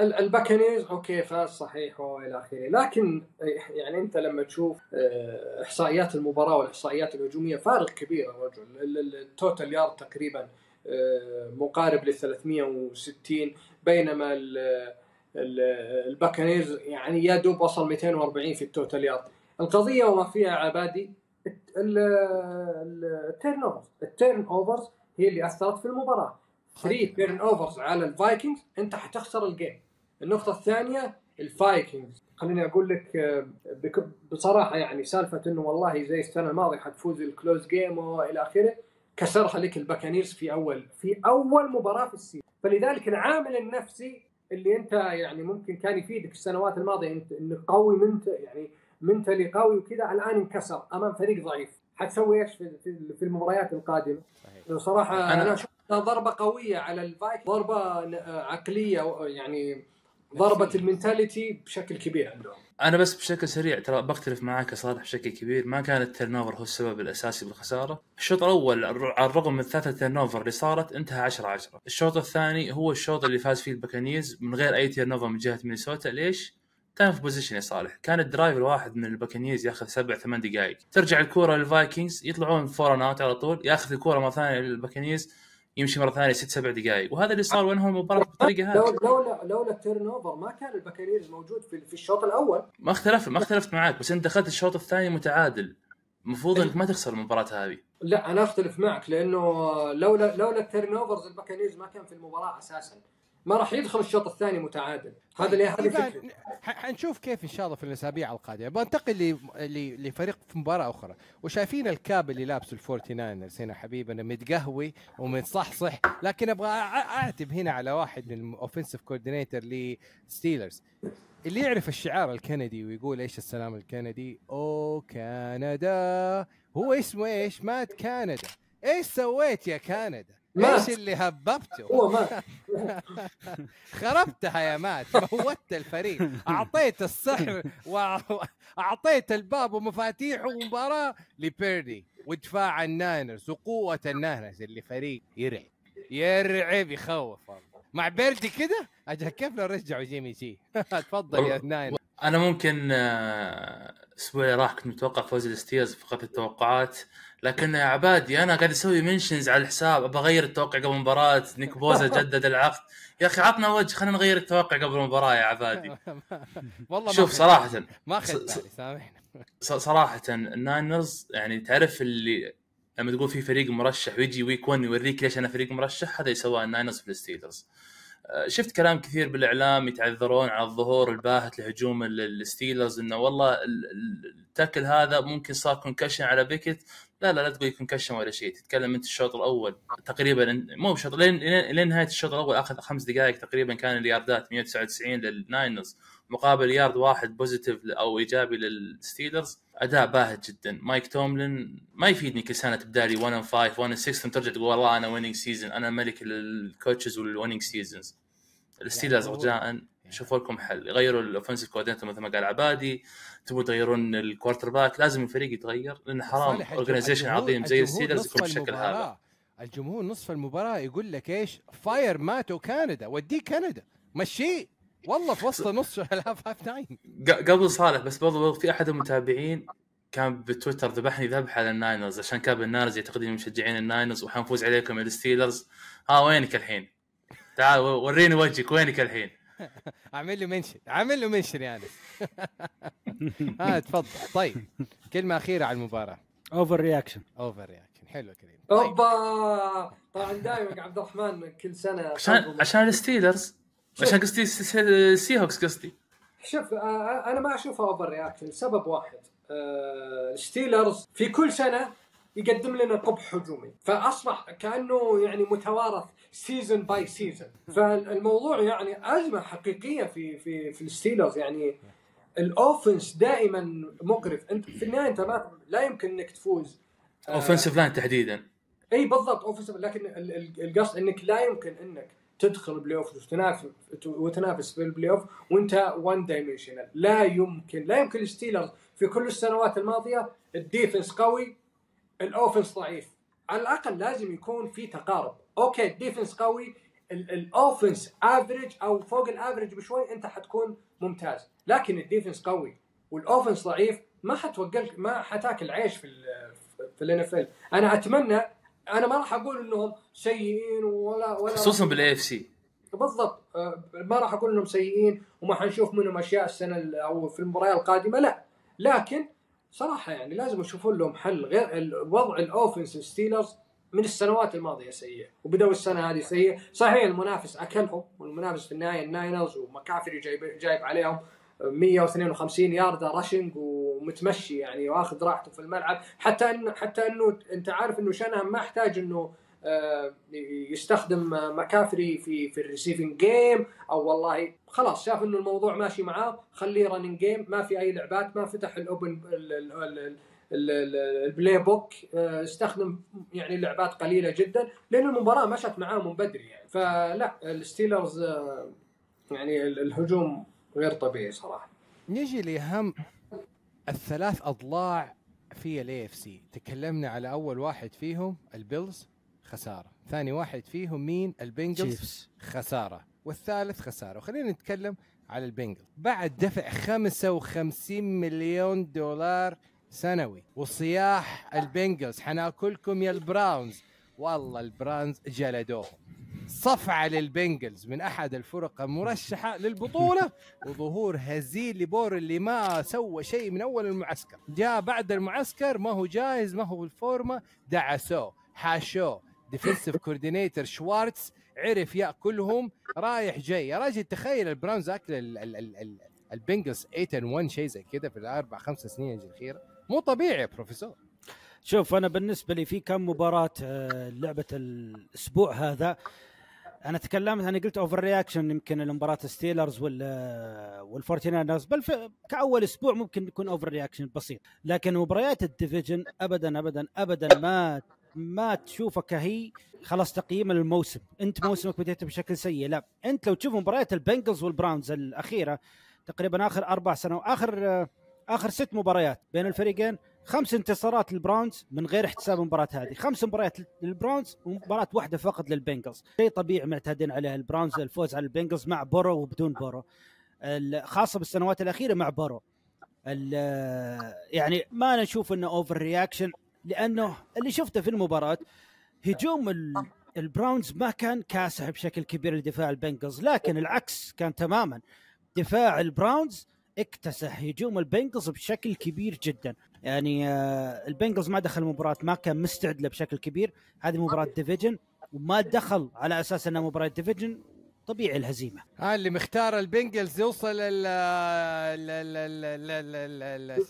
ال- ال Buccaneers okay فاز صحيح وإلى آخره. لكن يعني أنت لما تشوف آه إحصائيات المباراة والإحصائيات الهجومية فارق كبير يا رجل. ال- ال- ال total yard تقريبا آه مقارب ل 360 بينما ال- ال- ال Buccaneers يعني يا دوب وصل 240 في ال total yard القضية وما فيها عبادي ال turnovers ال turnovers هي اللي أثرت في المباراة. 3 turnovers على ال Vikings أنت حتخسر ال game النقطة الثانية ال Vikings. خليني أقول لك بصراحة يعني سالفة إنه والله زي السنة الماضية حتفوز ال close game وإلى آخره. كسرها لك ال Buccaneers في اول في أول مباراة في ال season. فلذلك العامل النفسي اللي أنت يعني ممكن كان يفيدك السنوات الماضية انت إنك قوي ment- يعني mentally قوي وكذا الآن انكسر أمام فريق ضعيف. حتسوي إيش في في- المباريات القادمة؟ صحيح. صراحة أنا, أنا اشوفها ضربة قوية على ال Vik- ضربة ن- عقلية يعني ضربة ال mentality بشكل كبير عندهم. أنا بس بشكل سريع ترى بختلف معاك صالح بشكل كبير. ما كان ال turnover هو السبب الأساسي بالخسارة. الشوط الأول على الرغم من ثلاثة turnover اللي صارت انتهى 10 10 الشوط الثاني هو الشوط اللي فاز فيه ال Buccaneers من غير أي turnover من جهة مينيسوتا. ليش؟ كان في possession يا صالح. كان ال drive الواحد من ال Buccaneers ياخذ سبع ثمان دقائق. ترجع الكورة لل Vikings يطلعون four out على طول ياخذ الكورة مرة ثانية لل Buccaneers يمشي مرة ثانية ست سبع دقائق وهذا اللي صار وانهوا المباراه بالطريقة هذه. لو لولا لولا ال turnover ما كان ال Buccaneers موجود في, في الشوط الأول. ما اختلفت ما اختلفت معاك بس انت دخلت الشوط الثاني متعادل. المفروض انك ما تخسر المباراة هذه. لا أنا أختلف معك لأنه لولا لولا ال turnovers ال Buccaneers ما كان في المباراة أساسا. ما راح يدخل الشوط الثاني متعادل. هذا اللي هذه ح- حنشوف كيف إن شاء الله في الأسابيع القادمة. بنتقل لفريق في مباراة أخرى. وشايفين ال cap اللي لابسه ال Forty Niners هنا حبيبنا متقهوي ومتصحصح لكن أبغى أعتب هنا على واحد من ال offensive coordinator ل Steelers اللي يعرف الشعار الكندي ويقول إيش السلام الكندي؟ أو كندا. هو اسمه إيش؟ مات كندا. إيش سويت يا كندا؟ مات. إيش اللي هببته؟ هو ما. خربتها يا مات موتت الفريق. أعطيت السحر واعطيت الباب ومفاتيح ومباراة لبيردي ودفاع الناينرز وقوة الناينرز اللي فريق يرعب. يرعب يخوف والله. مع بيردي كده؟ أجل كيف لو رجعوا جيمي جي؟ تفضل يا ناينرز أنا ممكن آه، الأسبوع اللي راح كنت متوقع فوز الستيلرز فقط التوقعات. لكن يا عبادي أنا قاعد أسوي mentions على الحساب أبغى أغير التوقع قبل المباراة. نيك بوزا جدد العقد. يا أخي عطنا وجه خلينا نغير التوقع قبل المباراة يا عبادي. والله شوف صراحة ما اخذت سامحنا صراحة الناينرز يعني تعرف اللي لما تقول في فريق مرشح ويجي week 1 يوريك ليش أنا فريق مرشح هذا يسواه الناينرز في الستيلرز آه، شفت كلام كثير بالإعلام يتعذرون على الظهور الباهت لهجوم ال- الستيلرز إنه والله ال- ال- ال tackle هذا ممكن صار concussion على بيكت. لا لا لا تقول concussion ولا شيء. تتكلم أنت الشوط الأول تقريبا مو بشوط لين لين نهاية الشوط الأول اخذ خمس دقائق تقريبا كان الياردات 199 للناينرز. مقابل يارد واحد positive أو إيجابي للستيلرز. أداء باهت جدا. مايك توملن ما يفيدني كل سنة تبدا لي 1 ان 5 1 ان 6 ثم ترجع تقول والله أنا winning season أنا ملك ال coaches وال winning seasons الستيلرز يعني رجاء شوفوا لكم حل. غيروا ال offensive coordinator مثل ما قال عبادي تبغوا تغيرون ال quarterback لازم الفريق يتغير لأن حرام organization عظيم زي نصف يكون بالشكل هذا. الجمهور نصف المباراة يقول لك إيش؟ fire مات كندا وديه كندا. مشيه والله في وسط نص ال half halftime قبل صالح بس برضو في أحد المتابعين كان بتويتر ذبحني ذبح على الناينرز عشان كان الناينرز يعتقدون مشجعين الناينرز وحنفوز عليكم الستيلرز. ها وينك الحين؟ تعال وريني وجهك وينك الحين؟ اعمل له mention اعمل له mention يا انس ها تفضل. طيب كلمة أخيرة على المباراة. overreaction overreaction حلو كريم. طيب. أوبا! طبعا دائما عبد الرحمن كل سنة عشان عشان الستيلرز عشان قصدي السي هوكس قصدي. شوف آه، أنا ما أشوفها overreaction سبب واحد. آه، الستيلرز في كل سنة يقدم لنا قبح هجومي فأصبح كأنه يعني متوارث season by season فالموضوع يعني أزمة حقيقية في في في الستيلرز. يعني ال offense دائما مقرف. أنت في النهاية أنت ما لا يمكن إنك تفوز. آه، offensive line تحديدا. إي بالضبط offensive لكن ال- ال- القصد إنك لا يمكن إنك تدخل playoff وتنافس وتنافس في ال playoff وأنت one dimensional لا يمكن لا يمكن الستيلرز في كل السنوات الماضية ال defense قوي ال offense ضعيف. على الأقل لازم يكون في تقارب. okay ال defense قوي. ال offense average أو فوق ال average بشوي أنت حتكون ممتاز. لكن ال defense قوي. وال offense ضعيف. ما حتوقل ما حتاكل عيش في ال في ال NFL أنا اتمنى أنا ما راح أقول إنهم سيئين ولا ولا خصوصا بال AFC بالضبط. آه، ما راح أقول إنهم سيئين وما حنشوف منهم أشياء السنة ال- أو في المباريات القادمة. لا. لكن صراحة يعني لازم يشوفون لهم حل غير الوضع ال offense ستيلرز من السنوات الماضية سيء وبدأوا السنة هذه سيء صحيح المنافس أكلهم. والمنافس في النهاية الناينرز ومكافري جايب جايب عليهم 152 ياردة rushing ومتمشي يعني واخذ راحته في الملعب. حتى انه حتى إنه أنت عارف إنه شانهان ما احتاج إنه يستخدم مكافري في في ال receiving game أو والله خلاص شاف إنه الموضوع ماشي معاه خليه running game ما في أي لعبات ما فتح ال open ال- ال- ال- ال- ال- ال playbook آه، استخدم يعني لعبات قليلة جدا لأن المباراة مشت معاه من بدري يعني. فلا الستيلرز آه، يعني ال- الهجوم غير طبيعي صراحة. نجي لأهم الثلاث أضلاع في ال AFC تكلمنا على أول واحد فيهم البيلز. خسارة. ثاني واحد فيهم مين؟ البنجلز. خسارة. والثالث خسارة. وخلينا نتكلم على البنجلز بعد دفع 55 مليون دولار سنوي وصياح البنجلز حناكلكم يا البراونز. والله البراونز جلدوهم. صفعة للبنجلز من أحد الفرق المرشحة للبطولة وظهور هزيل لبورو اللي ما سوى شيء من أول المعسكر. جاء بعد المعسكر ما هو جاهز ما هو بالفورمة دعسوه حاشوه. defensive coordinator شوارتز عرف يأكلهم رايح جاي. يا راجل تخيل البراونز أكل ال- ال- ال- ال- البنجلز 8 1 شيء زي كذا في الأربع خمس سنين الأخيرة. مو طبيعي يا بروفيسور. شوف أنا بالنسبة لي في كم مباراة آه، لعبة الأسبوع هذا. أنا تكلمت أنا قلت overreaction يمكن لمباراه ستيلرز وال والفورتيناينرز بل كأول أسبوع ممكن يكون overreaction بسيط. لكن مباريات ال division ابدا ابدا ابدا ما ما تشوفها كهي خلاص تقييم الموسم انت موسمك بديت بشكل سيء. لا انت لو تشوف مباريات البنجلز والبراونز الأخيرة تقريبا آخر أربع سنوات آخر آه، آخر ست مباريات بين الفريقين خمس انتصارات للبراونز من غير احتساب المباراه هذه. خمس مباريات للبراونز ومباراه واحدة فقط للبنجلز. شيء طبيعي معتادين عليه البراونز الفوز على البنجلز مع بورو وبدون بورو. خاصة بالسنوات الأخيرة مع بورو. يعني ما نشوف إنه over reaction لأنه اللي شفته في المباراه هجوم ال- البراونز ما كان كاسح بشكل كبير لدفاع البنجلز لكن العكس كان تماما دفاع البراونز اكتسح هجوم البنجلز بشكل كبير جدا يعني آه، البنجلز ما دخل المباراة ما كان مستعد له بشكل كبير هذه مباراة division وما دخل على أساس انها مباراة division طبيعي الهزيمة ها اللي مختار البنجلز يوصل ال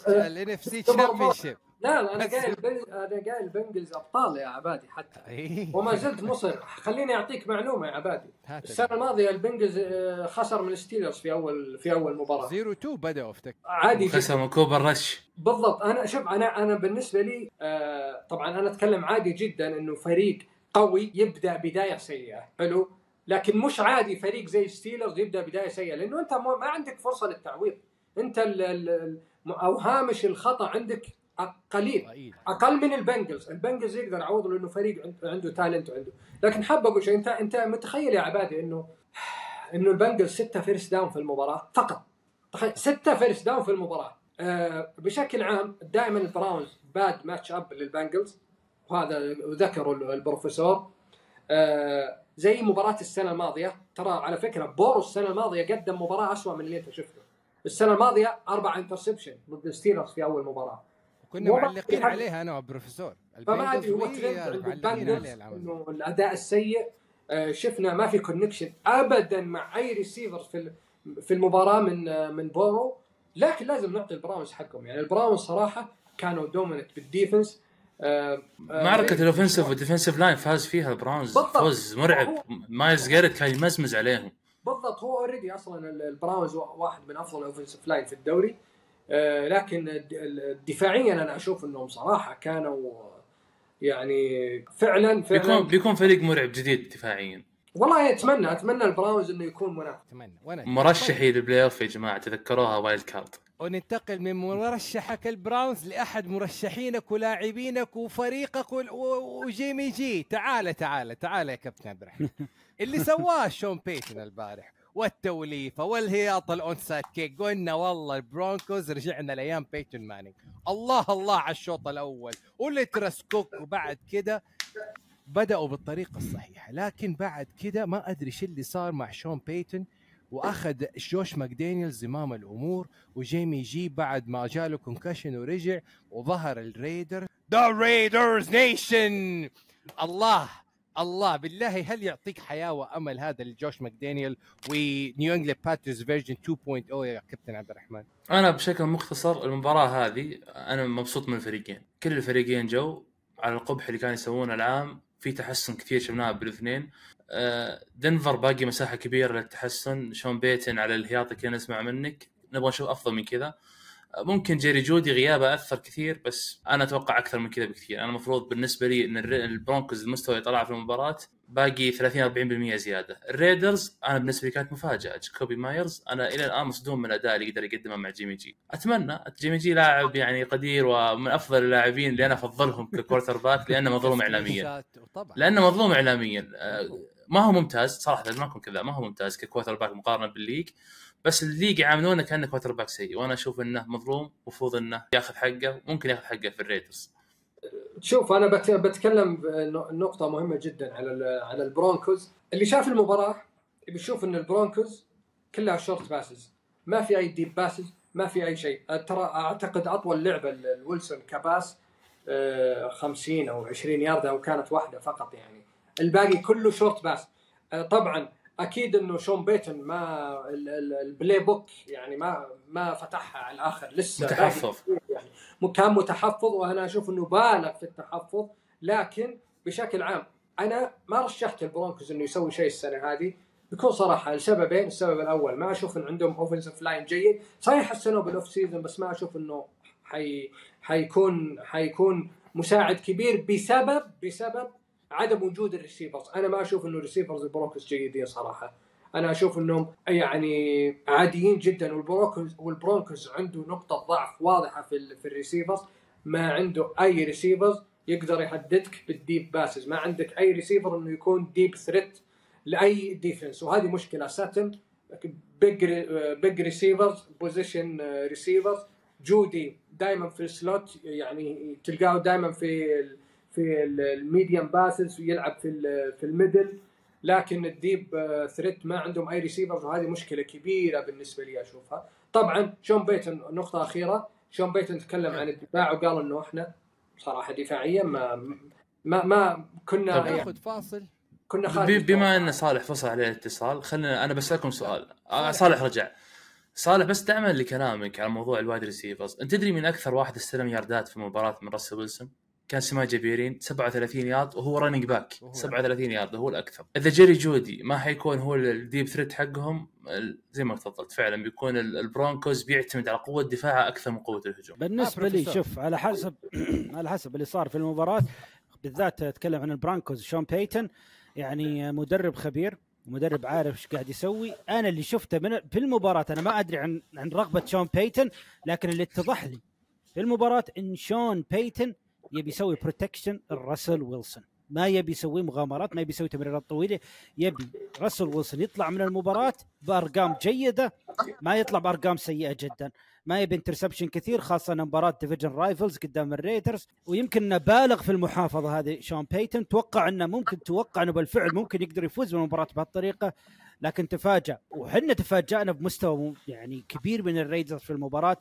الان اف سي تشامبيونشيب لا لا، أنا قايل بن- أنا قايل بنجلز أبطال يا عبادي حتى. وما زلت مصر. خليني أعطيك معلومة يا عبادي. السنة الماضية البنجلز آه، خسر من الستيلرز في اول في أول مباراة. zero two بدأوا افتكر عادي جدا. خسر من كوبر رش. بالضبط. أنا شوف أنا أنا بالنسبة لي آه طبعا أنا أتكلم عادي جدا إنه فريق قوي يبدأ بداية سيئة. حلو؟ لكن مش عادي فريق زي ستيلرز يبدأ بداية سيئة. لأنه أنت ما ما عندك فرصة للتعويض. أنت ال ال ال أو هامش الخطأ عندك قليل. أقل من البنجلز. البنجلز يقدر يعوض لأنه فريق عند- عنده talent وعنده. لكن حاب أقول شيء انت أنت متخيل يا عبادي انه إنه البنجلز ستة first down في المباراة فقط. ستة first down في المباراة. آه بشكل عام دائما البراونز bad match up للبنجلز. وهذا ذكره البروفيسور. آه زي مباراة السنة الماضية. ترى على فكرة بورو السنة الماضية قدم مباراة أسوأ من اللي أنت شفته. السنة الماضية أربع interception ضد الستيلرز في أول مباراة. كنا والله معلقين عليها أنا والبروفيسور. فما أدري هو ترند إنه الأداء السيء آه، شفنا ما في connection ابدا مع أي ريسيفر في في المباراة من آه، من بورو. لكن لازم نعطي البراونز حقهم. يعني البراونز صراحة كانوا dominant بال defense. آه، معركة الاوفنسيف والديفنسيف لاين فاز فيها البراونز. فوز مرعب. مايلز جاريت كان يمزمز عليهم. بالضبط. هو already أصلا ال- البراونز واحد من أفضل ال offensive line في الدوري. آه، لكن الد- ال- دفاعيا أنا أشوف إنهم صراحة كانوا يعني فعلا فعلا. بيكون بيكون فريق مرعب جديد دفاعيا. والله أتمنى أتمنى البراونز إنه يكون منافس. أتمنى وأنا مرشحي لل playoff يا جماعة تذكروها wild card وننتقل من مرشحك البراونز لأحد مرشحينك ولاعبينك وفريقك وجيمي جي. تعال تعال تعال يا كابتن عبد الرحمن. اللي سواه شون بيتن البارح. والتوليفة والهياط ال onside kick. قلنا والله البرونكوز رجعنا لأيام بيتن مانينج. الله الله على الشوط الأول. ولترس kick وبعد كده بدأوا بالطريقة الصحيحة. لكن بعد كده ما أدري شو اللي صار مع شون بيتن وأخذ جوش ماكدانيال زمام الأمور. وجيمي جي بعد ما جاله connection ورجع. وظهر الريدر. the Raiders nation الله! الله بالله هل يعطيك حياة وأمل هذا لجوش ماكدانيال ونيو انجلاند باترز version 2.0 يا كابتن عبد الرحمن؟ أنا بشكل مختصر المباراة هذه أنا مبسوط من الفريقين. كل الفريقين جو على القبح اللي كانوا يسوونه العام في تحسن كثير شفناه بالاثنين. آه، دنفر باقي مساحة كبيرة للتحسن. شون بيتن على الهياط اللي نسمع منك. نبغى نشوف أفضل من كذا. ممكن جيري جودي غيابه أثر كثير بس أنا أتوقع أكثر من كذا بكثير. أنا المفروض بالنسبة لي إن البرونكوز المستوى اللي طلع في المباراة باقي 30 40% زيادة. الريدرز أنا بالنسبة لي كانت مفاجأة. كوبي مايرز أنا إلى الآن مصدوم من الأداء اللي يقدر يقدمه مع جيمي جي. أتمنى جيمي جي لاعب يعني قدير ومن أفضل اللاعبين اللي أنا أفضلهم ك quarterback لأنه مظلوم اعلاميا. لأنه مظلوم اعلاميا. آه، ما هو ممتاز صراحة لازم أكون كذا ما هو ممتاز ك quarterback مقارنة بال league. بس ال league يعاملونه كأنه quarterback سيء وأنا أشوف إنه مظلوم المفروض إنه ياخذ حقه ممكن ياخذ حقه في الريدرز شوف أنا بت- بتكلم نقطة مهمة جدا على على البرونكوز. اللي شاف المباراة بيشوف إن البرونكوز كلها short passes ما في أي deep passes ما في أي شيء. ترى أعتقد أطول لعبة الويلسون ك pass آه، 50 أو 20 ياردة أو كانت واحدة فقط يعني. الباقي كله short pass آه، طبعا أكيد إنه شون بيتن ما ال- ال- ال playbook يعني ما ما فتحها على الآخر لسه متحفظ. يعني كان متحفظ وأنا أشوف إنه بالغ في التحفظ لكن بشكل عام أنا ما رشحت البرونكوز إنه يسوي شيء السنة هذه بكل صراحة لسببين، السبب الأول ما أشوف إن عندهم offensive line جيد، صحيح حسنوا بال off season بس ما أشوف إنه حي حيكون حيكون مساعد كبير بسبب بسبب عدم وجود ال receivers، أنا ما أشوف إنه receivers البرونكوز جيدين صراحة. أنا أشوف إنهم يعني عاديين جدا والبرونكوز والبرونكوز عنده نقطة ضعف واضحة في في ال receivers ما عنده أي receivers يقدر يهددك بال deep passes ما عندك أي ريسيفر إنه يكون deep threat لأي defense وهذه مشكلة ساتن big big receivers possession receivers جودي دائما في ال slot يعني تلقاه دائما في في ال medium passes ويلعب في ال- في ال middle. لكن ال deep threat ما عندهم أي receivers وهذه مشكلة كبيرة بالنسبة لي أشوفها. طبعا شون بيتن نقطة أخيرة. شون بيتن تكلم عن الدفاع وقال إنه إحنا صراحة دفاعيا ما ما ما كنا طب يعني ناخذ فاصل. كنا خارج بما. إن صالح فصل عليه الاتصال خلينا أنا بسألكم سؤال. آه صالح. رجع. صالح بس دعما لكلامك على موضوع ال wide receivers أنت تدري من أكثر واحد استلم ياردات في مباراة من راسل ويلسون؟ كان سماجي بيرين 37 يارد وهو running back وهو 37 يارد هو الأكثر. إذا جيري جودي ما حيكون هو ال deep threat حقهم زي ما تفضلت فعلا بيكون ال- البرونكوز بيعتمد على قوة دفاعه أكثر من قوة الهجوم. بالنسبة آه، لي. شوف على حسب على حسب اللي صار في المباراة بالذات أتكلم عن البرانكوز شون بيتن يعني مدرب خبير مدرب عارف إيش قاعد يسوي. أنا اللي شفته من في المباراة أنا ما أدري عن عن رغبة شون بيتن لكن اللي اتضح لي في المباراة إن شون بيتن يبي يسوي protection لرسل ويلسون. ما يبي يسوي مغامرات ما يبي يسوي تمريرات طويلة يبي رسل ويلسون يطلع من المباراة بأرقام جيدة ما يطلع بأرقام سيئة جدا. ما يبي interception كثير خاصة إن مباراة division rivals قدام الريدرز. ويمكن إنه بالغ في المحافظة هذه شون بيتن توقع إنه ممكن توقع إنه بالفعل ممكن يقدر يفوز بالمباراة بهالطريقة. لكن تفاجأ وحنا تفاجأنا بمستوى يعني كبير من الريدرز في المباراة.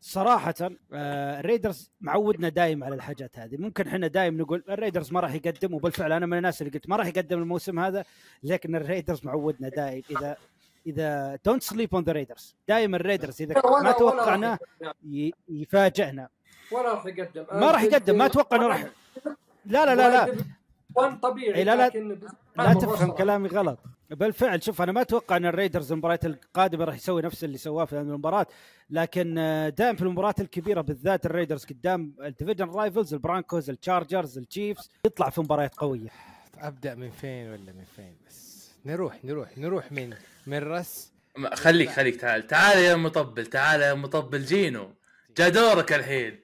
صراحة آه، الريدرز معودنا دايم على الحاجات هذه. ممكن إحنا دايم نقول الريدرز ما راح يقدم وبالفعل أنا من الناس اللي قلت ما راح يقدم الموسم هذا لكن الريدرز معودنا دايم. إذا إذا don't sleep on the Raiders دائما الريدرز إذا ما توقعناه يفاجئنا. ولا راح يقدم. ما راح يقدم ما أتوقع إنه راح لا لا لا لا. وان طبيعي إيه، لا، لا. لكن لا تفهم كلامي غلط. بالفعل شوف أنا ما أتوقع إن الريدرز المباراة القادمة راح يسوي نفس اللي سواه في هذه المباراة لكن آه، دائما في المباريات الكبيرة بالذات الريدرز قدام ال division rivals البرانكوز التشارجرز التشيفز يطلع في مباريات قوية. أبدأ من فين ولا من فين؟ بس نروح نروح نروح من من رس خليك خليك تعال تعال يا مطبل تعال يا مطبل جينو. جا دورك الحين.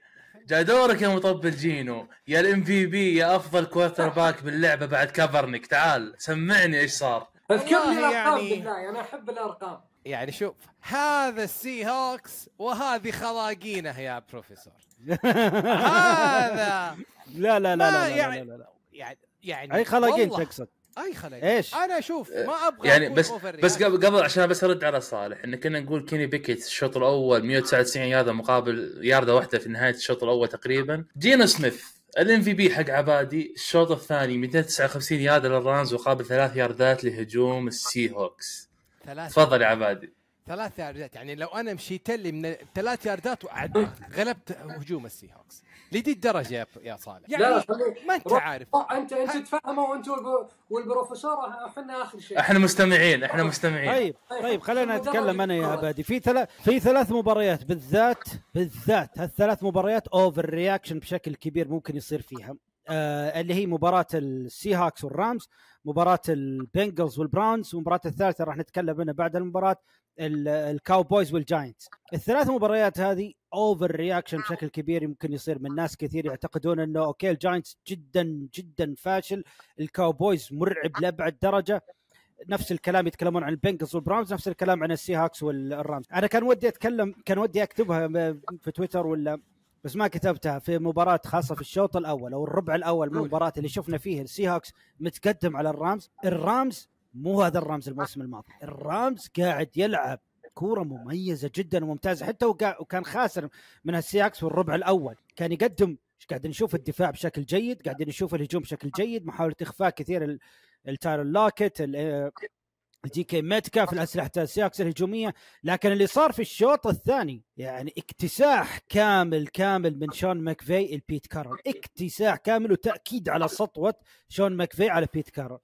جا دورك يا مطبل جينو. يا ال MVP يا أفضل quarterback باللعبة بعد كابرنك تعال سمعني إيش صار. أذكر لي الأرقام يعني- بالله أنا أحب الأرقام. يعني شوف هذا السي هوكس وهذه خلاقينه يا بروفيسور هذا لا لا لا لا, لا, يعني- لا, لا, لا. يعني يعني أي خلاقين تقصد؟ أي خلاقين إيش؟ أنا أشوف ما أبغى يعني بس بس. قبل قبل عشان بس أرد على صالح ان كنا نقول كيني بيكيت الشوط الأول 199 ياردة مقابل ياردة واحدة في نهاية الشوط الأول تقريبا. جينو سميث ال MVP حق عبادي الشوط الثاني 259 ياردة للرامز مقابل ثلاث ياردات لهجوم السي هوكس ثلاث تفضل يا عبادي. ثلاث ياردات. يعني لو أنا مشيت لي من ثلاث ياردات وأعد غلبت هجوم السي هوكس لدي الدرجة يا يا صالح؟ لا لا يعني خليك ما أنت عارف. روح انت أنت تفهموا وانت والب- والبروفيسور إحنا آخر شيء. إحنا مستمعين إحنا مستمعين. طيب طيب خلينا نتكلم أنا يا عبادي. في ثلاث في ثلاث مباريات بالذات بالذات هالثلاث مباريات overreaction بشكل كبير ممكن يصير فيها. آه اللي هي مباراة السي هاكس والرامز مباراة البنجلز والبراونز والمباراه الثالثة راح نتكلم عنها بعد المباراة. ال- الكاوبويز والجاينتس الثلاث مباريات هذه overreaction بشكل كبير يمكن يصير من ناس كثير يعتقدون إنه okay الجاينتس جدا جدا فاشل. الكاوبويز مرعب لأبعد درجة. نفس الكلام يتكلمون عن البنجلز والبراونز نفس الكلام عن السي هاكس والرامز. أنا كان ودي أتكلم كان ودي أكتبها في تويتر ولا بس ما كتبتها في مباراة خاصة في الشوط الأول أو الربع الأول من. المباراة اللي شفنا فيه السي هوكس متقدم على الرامز. الرامز مو هذا الرامز الموسم الماضي. الرامز قاعد يلعب كورة مميزة جدا وممتازة حتى وكان خاسر من السي هوكس في الربع الأول. كان يقدم قاعدين نشوف؟ الدفاع بشكل جيد قاعدين نشوف الهجوم بشكل جيد محاولة إخفاء كثير ال- التايرون الدي كي ميتكاف الأسلحة السي هوكس الهجومية لكن اللي صار في الشوط الثاني يعني اكتساح كامل كامل من شون ماكفي لبيت كارل اكتساح كامل وتأكيد على سطوة شون ماكفي على بيت كارل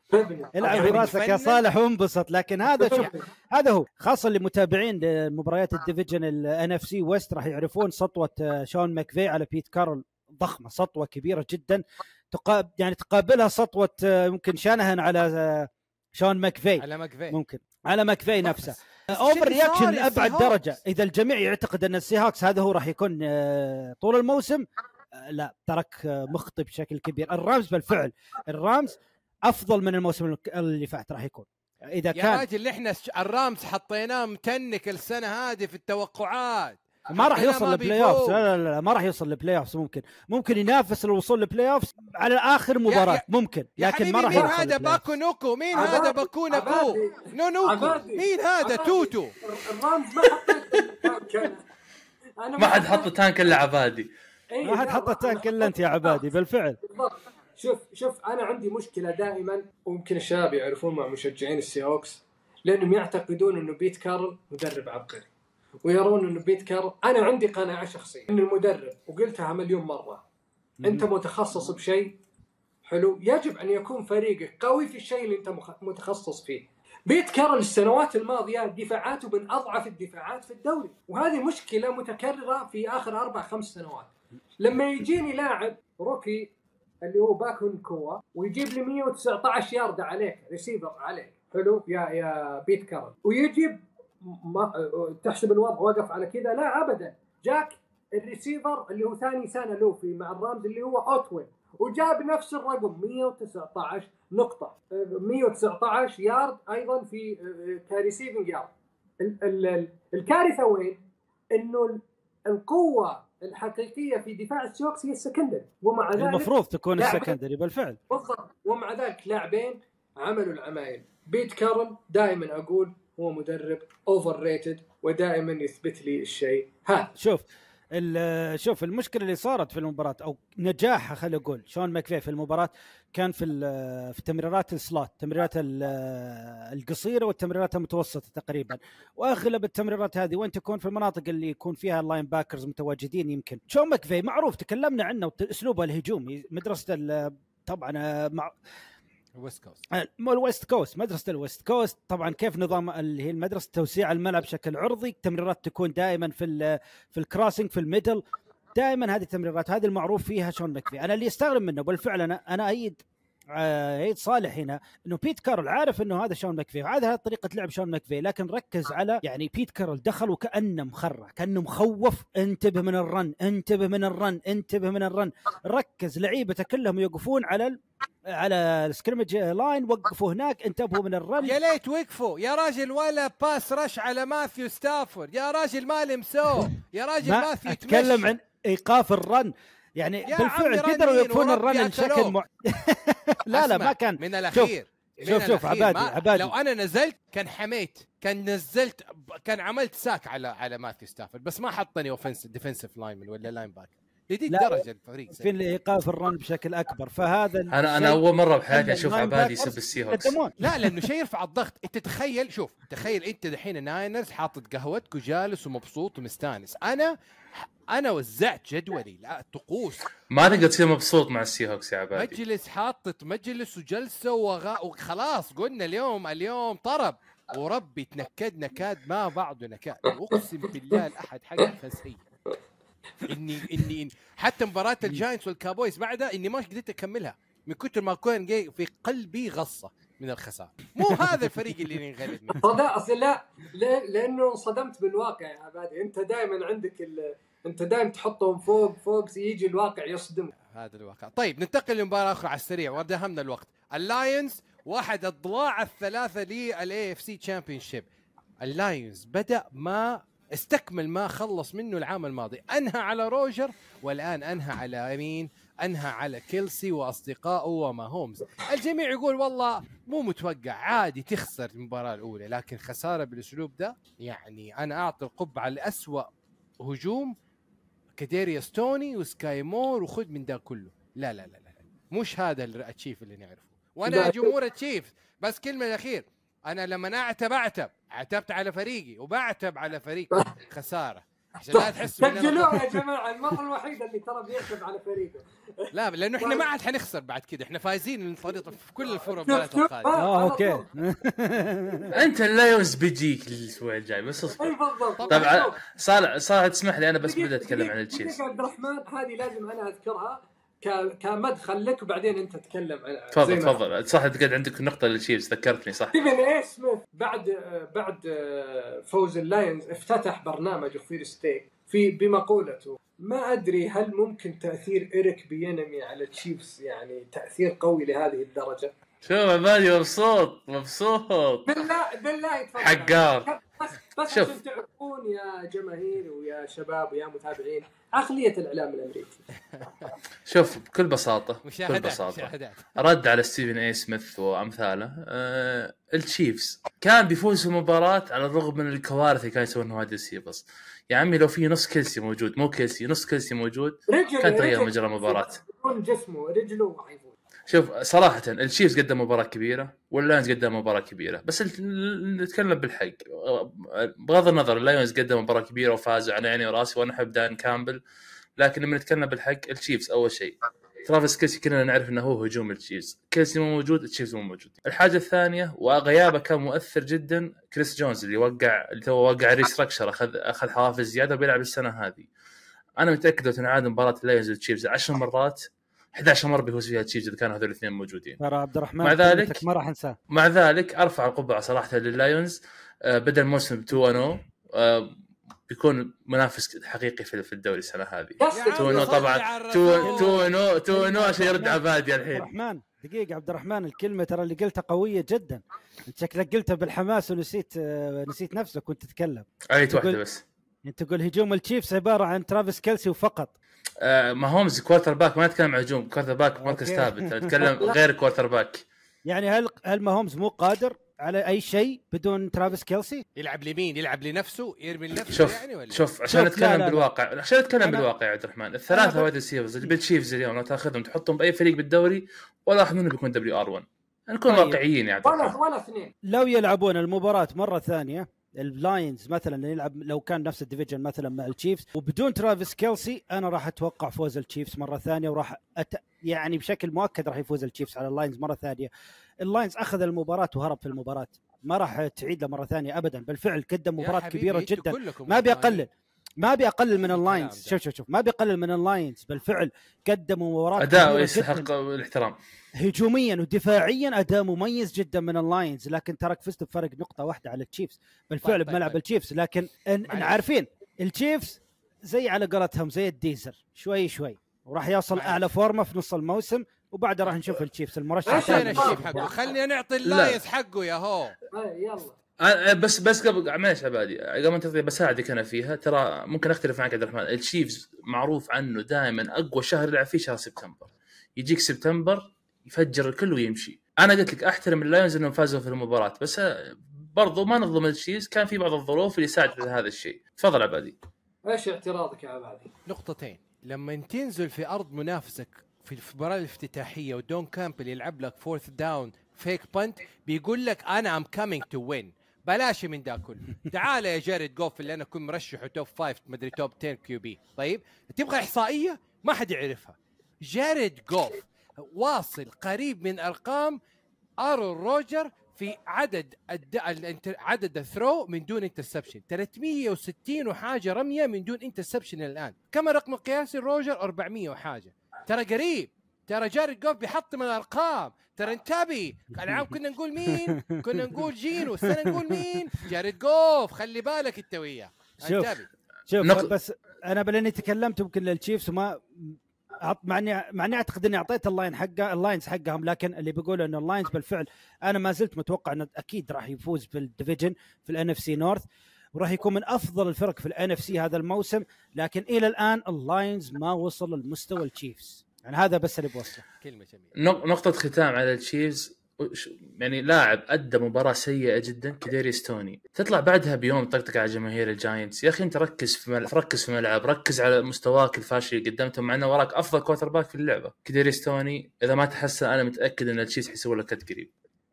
العب يعني براسك يا. صالح وانبسط لكن هذا شوف هذا هو خاصة لمتابعين لمباريات ال division ال NFC West راح يعرفون سطوة شون ماكفي على بيت كارل ضخمة سطوة كبيرة جدا تقاب يعني تقابلها سطوة يمكن شانهن على شون ماكفي. على مكفي ممكن. على ماكفي نفسه. overreaction يا لأبعد. درجة. إذا الجميع يعتقد أن السي هوكس هذا هو راح يكون آه، طول الموسم آه، لا ترك آه، مخطئ بشكل كبير. الرامز بالفعل. الرامز أفضل من الموسم اللي فات راح يكون. إذا يا كان راجل إحنا الرامز حطيناه متنك السنة هذه في التوقعات. ما راح يوصل للبلاي اوف. لا, لا لا ما راح يوصل للبلاي اوف ممكن. ممكن ينافس الوصول للبلاي اوف على آخر مباراة. يا- ممكن. يا لكن ما راح مين هذا. باكو نوكو. مين هذا؟ باكو عبادي. نونوكو. عبادي. مين هذا. توتو. الرامز ما حد حط tank إلا عبادي. إيه، ما حد حط ال tank إلا أنت يا عبادي بالفعل. بالضبط. شوف شوف أنا عندي مشكلة دائما ويمكن الشباب يعرفون مع مشجعين السي هوكس لأنهم يعتقدون إنه بيت كارل مدرب عبقري. ويرون إنه بيت كارل أنا عندي قناعة شخصية. ان المدرب وقلتها مليون مرة. أنت متخصص بشيء. حلو. يجب أن يكون فريقك قوي في الشيء اللي أنت متخصص فيه. بيت كارل السنوات الماضية دفاعاته من أضعف الدفاعات في الدوري. وهذه مشكلة متكررة في آخر أربع خمس سنوات. لما يجيني لاعب rookie اللي هو باكون كوا ويجيب لي 119 يارده عليك ريسيفر عليك. حلو. يا يا بيت كارل ويجيب ما تحسب الوضع وقف على كذا. لا ابدا. جاك الريسيفر اللي هو ثاني سنة له في مع الرامز اللي هو اوتويل وجاب نفس الرقم 119 نقطة. 119 يارد أيضا في ك receiving yard. ال- ال- ال- الكارثة وين؟ إنه ال- القوة الحقيقية في دفاع السي هوكس هي ال secondary. ومع ذلك المفروض تكون ال secondary بالفعل. بالضبط. ومع ذلك لاعبين عملوا العمايل. بيت كارل دائما أقول هو مدرب overrated ودائما يثبت لي الشيء هذا. شوف شوف المشكلة اللي صارت في المباراة أو نجاحها خلينا نقول شون ماكفي في المباراة كان في في تمريرات ال slot تمريرات ال- القصيرة والتمريرات المتوسطة تقريبا. وأغلب التمريرات هذه وين تكون؟ في المناطق اللي يكون فيها ال linebackers متواجدين يمكن. شون ماكفي معروف تكلمنا عنه أسلوبه الهجومي مدرسة طبعا west coast مو ال west coast مدرسة ال west coast. طبعا كيف نظام اللي هي المدرسة توسيع الملعب بشكل عرضي التمريرات تكون دائما في في ال crossing في ال middle. دائما هذه التمريرات هذه المعروف فيها شون مكفي أنا اللي أستغرب منه بالفعل أنا أنا أيد آه، أيد صالح هنا إنه بيت كارول عارف إنه هذا شون مكفي وهذا طريقة لعب شون مكفي لكن ركز على يعني بيت كارول دخل وكانه مخرع كأنه مخوف. انتبه من ال run انتبه من ال run انتبه من ال run. ركز لعيبته كلهم يوقفون على على ال scrimmage line وقفوا هناك انتبهوا من ال run يا ليت وقفوا يا راجل ولا pass rush على ماثيو ستافورد يا راجل ما لمسوه يا راجل ما ماثيو أتكلم. عن إيقاف ال run يعني بالفعل قدروا يوقفون الرن بشكل. مع... لا لا ما كان من الأخير من شوف- شوف، الأخير. عبادي- عبادي. لو أنا نزلت كان حميت كان نزلت كان عملت sack على على ماثيو ستافورد بس ما حطني offense defensive line ولا linebacker لدي لا، الدرجه الفريق في سيء. ايقاف ال run بشكل أكبر فهذا أنا أنا أول مرة بحياتي أشوف عبادي يسب السي هوكس لا لأنه شيء يرفع الضغط. أنت تخيل شوف تخيل أنت دحين الناينرز حاطط قهوتك وجالس ومبسوط ومستانس. أنا أنا وزعت جدولي لا طقوس. ما تقدر تصير مبسوط مع السي هوكس يا عبادي. مجلس حاطط مجلس وجلسة وغا... وخلاص قلنا اليوم اليوم طرب. وربي تنكد نكاد ما بعده نكاد. أقسم بالله الأحد حق الفسحية. اني اني حتى مباراة الجاينتس والكاوبويز بعدها إني ما قدرت أكملها. من كثر ما كان جاي في قلبي غصة من الخسارة. مو هذا الفريق اللي ننغلب منه. صدق أصل لا؟ لأنه انصدمت بالواقع يا عبادي. أنت دائما عندك ال... أنت دائما تحطهم فوق فوق يجي الواقع يصدم. هذا الواقع. طيب ننتقل لمباراة أخرى على السريع ودهمنا الوقت اللايونز واحد الضلاع الثلاثة لل NFC championship اللايونز بدأ ما استكمل ما خلص منه العام الماضي. أنهى على روجر والآن أنهى على مين أنهى على كيلسي وأصدقائه وماهومز. الجميع يقول والله مو متوقع عادي تخسر المباراة الأولى لكن خسارة بالأسلوب ده يعني أنا أعطي القبعه لاسوا هجوم كاديريا ستوني وسكاي مور وخذ من ده كله. لا لا لا لا مش هذا التشيف اللي نعرفه. وأنا. جمهور التشيف بس كلمة الأخير. أنا لما أعتب أعتب. عتبت على فريقي وبعتب على فريق خسارة. عشان لا تحسوا سجلوها يا جماعة. المرة الوحيدة اللي ترى بيكتب على فريقه. لا لأنه إحنا ما عاد حنخسر بعد كده. إحنا فايزين من فريق في كل الفرق. القادمه آه على أوكي. أنت اللايونز بيجيك الأسبوع الجاي بس اي اصبر بالضبط. طبعا. صالح صالح تسمح لي أنا بس بدي أتكلم عن التشيفز دقيقة عبد الرحمن هذه لازم أنا أذكرها. كمدخل لك وبعدين انت تتكلم تفضل تفضل. صح تقعد عندك نقطة للتشيفز ذكرتني صح. ستيفن اي سميث بعد بعد فوز اللايونز افتتح برنامج في فيرست تيك بمقولته ما أدري هل ممكن تأثير ايريك بينمي على التشيفز يعني تأثير قوي لهذه الدرجة. شوف عبادي مبسوط مبسوط. بالله بالله حقار. بس بس شوف. عشان تعرفون يا جماهير ويا شباب ويا متابعين عقلية الإعلام الأمريكي. شوف بكل بساطة بكل بساطة. مشاهدات. رد على ستيفن اي سميث وأمثاله. آه التشيفز. كان بيفوز في المباراه على الرغم من الكوارث اللي كانوا يسوونها هذا التشيفز يا عمي لو في نص كيلسي موجود مو كيلسي نص كيلسي موجود كان تغير مجرى المباراة. يكون جسمه رجله حيفوز شوف صراحة التشيفز قدم مباراة كبيرة واللايونز قدم مباراة كبيرة. بس نتكلم بالحق. بغض النظر اللايونز قدم مباراة كبيرة وفازوا على عيني وراسي وأنا أحب دان كامبل. لكن لما نتكلم بالحق التشيفز أول شيء. ترافيس كيلسي كلنا نعرف إنه هو هجوم التشيفز كيلسي مو موجود التشيفز مو موجود. الحاجة الثانية وغيابه كان مؤثر جدا كريس جونز اللي وقع اللي تو وقع restructure اخذ أخذ حوافز زيادة وبيلعب السنة هذه. أنا متأكد لو تنعاد مباراة ال Lions وال Chiefs 10 مرات 11 مرة بيفوز فيها ال Chiefs إذا كانوا هذول الاثنين موجودين. ترى عبد الرحمن مع ذلك- ما راح انساه مع ذلك أرفع القبعة صراحة لل Lions. بدا الموسم ب 2 0 آه، بيكون منافس حقيقي في في الدوري السنة هذه. يا يس عم 2 0 صل طبعا على 2 الرسول. 2 2 عشان يرد عبادي عبد الحين الرحمن دقيقة عبد الرحمن الكلمة ترى اللي قلتها قوية جدا. أنت شكلك قلتها بالحماس ونسيت آه، نسيت نفسك وأنت تتكلم. ايت واحدة تقول- بس. انت تقول هجوم ال Chiefs عبارة عن ترافيس كيلسي وفقط. ما هومز quarterback ما نتكلم عن هجوم quarterback مركز. ثابت نتكلم غير كوارتر باك يعني هل هل ما هومز مو قادر على أي شيء بدون ترافيس كيلسي؟ يلعب لمين يلعب لنفسه يرمي لنفسه شوف يعني ولا شوف عشان شوف، لا، نتكلم لا، لا. بالواقع عشان نتكلم أنا- بالواقع يا عبد الرحمن الثلاثة wide receivers اللي بال Chiefs اليوم لو تاخذهم تحطهم بأي فريق بالدوري ولا واحد منهم بيكون WR 1 نكون طيب. واقعيين يا عبد الرحمن ولا ولا اثنين لو يلعبون المباراة مرة ثانية ال Lions مثلا يلعب لو كان نفس ال division مثلا مع ال Chiefs وبدون ترافيس كيلسي أنا راح أتوقع فوز ال Chiefs مرة ثانية وراح أت... يعني بشكل مؤكد راح يفوز ال Chiefs على ال Lions مرة ثانية ال Lions أخذ المباراة وهرب في المباراة ما راح تعيد له مرة ثانية ابدا بالفعل قدم مباراة كبيرة جدا ما. أقلل ما أبي أقلل من الكلام ال Lions. ده. شوف شوف شوف. ما أبي أقلل من ال Lions بالفعل قدموا مباراة أداء يستحق. الاحترام. هجوميا ودفاعيا أداء مميز جدا من ال Lions. لكن ترك فزت بفرق نقطة واحدة على ال Chiefs. بالفعل طيب، طيب، بملعب طيب. ال Chiefs. لكن إن, إن معلش. عارفين ال Chiefs زي على قولتهم زي الديزل شوي شوي. وراح يوصل معلش. أعلى فورمة في نص الموسم وبعدها راح نشوف التشيفز المرشح خلينا نعطي ال Lions حقه. يا هو. آه، يلا. بس بس قبل معلش عبادي قبل ما تقضي بساعدك أنا فيها ترى ممكن أختلف معك عبد الرحمن ال Chiefs معروف عنه دائما أقوى شهر يلعب فيه شهر سبتمبر. يجيك سبتمبر يفجر الكل ويمشي. أنا قلت لك أحترم ال Lions إنهم فازوا في المباراة بس آه، برضو ما نظلم ال Chiefs كان في بعض الظروف اللي ساعدت على هذا الشيء. تفضل عبادي إيش اعتراضك يا عبادي؟ نقطتين. لما تنزل في أرض منافسك في المباراة الافتتاحية ودون كامبل يلعب لك fourth down fake punt بيقول لك أنا I'm coming to win بلاش من ده كله. تعال يا جاريد جوف اللي أنا كنت مرشحه top five مدري top 10 QB طيب؟ تبغى إحصائية؟ ما حد يعرفها. جاريد جوف واصل قريب من أرقام أرون روجر في عدد الد... عدد ال throw من دون interception 360 وحاجة رمية من دون interception الآن. كم الرقم القياسي روجر؟ 400 وحاجة. ترى قريب. ترى جاري جوف بيحطم الأرقام. ترى انتبه العام كنا نقول مين؟ كنا نقول جينو. السنة نقول مين؟ جاريد جوف خلي بالك انت وياه. شوف. شوف نقل- بس أنا بلاني تكلمت يمكن لل Chiefs وما مع اني مع إني أعتقد إني أعطيت ال Lions حقه ال Lions حقهم لكن اللي بيقولوا إنه ال Lions بالفعل أنا ما زلت متوقع إنه أكيد راح يفوز في ال division في ال NFC North وراح يكون من أفضل الفرق في ال NFC هذا الموسم لكن إلى الآن ال Lions ما وصل لمستوى ال Chiefs. يعني هذا بس اللي بوصله. كلمة جميلة. نق- نقطة ختام على ال Chiefs يعني لاعب أدى مباراة سيئة جدا كديريس توني تطلع بعدها بيوم تطقطق على جماهير ال Giants. يا أخي أنت ركز في ملعب ركز في ملعب ركز على مستواك الفاشل اللي قدمته مع إنه وراك أفضل quarterback في اللعبة. كديريس توني إذا ما تحسن أنا متأكد إن ال Chiefs حيسوي له cut قريب.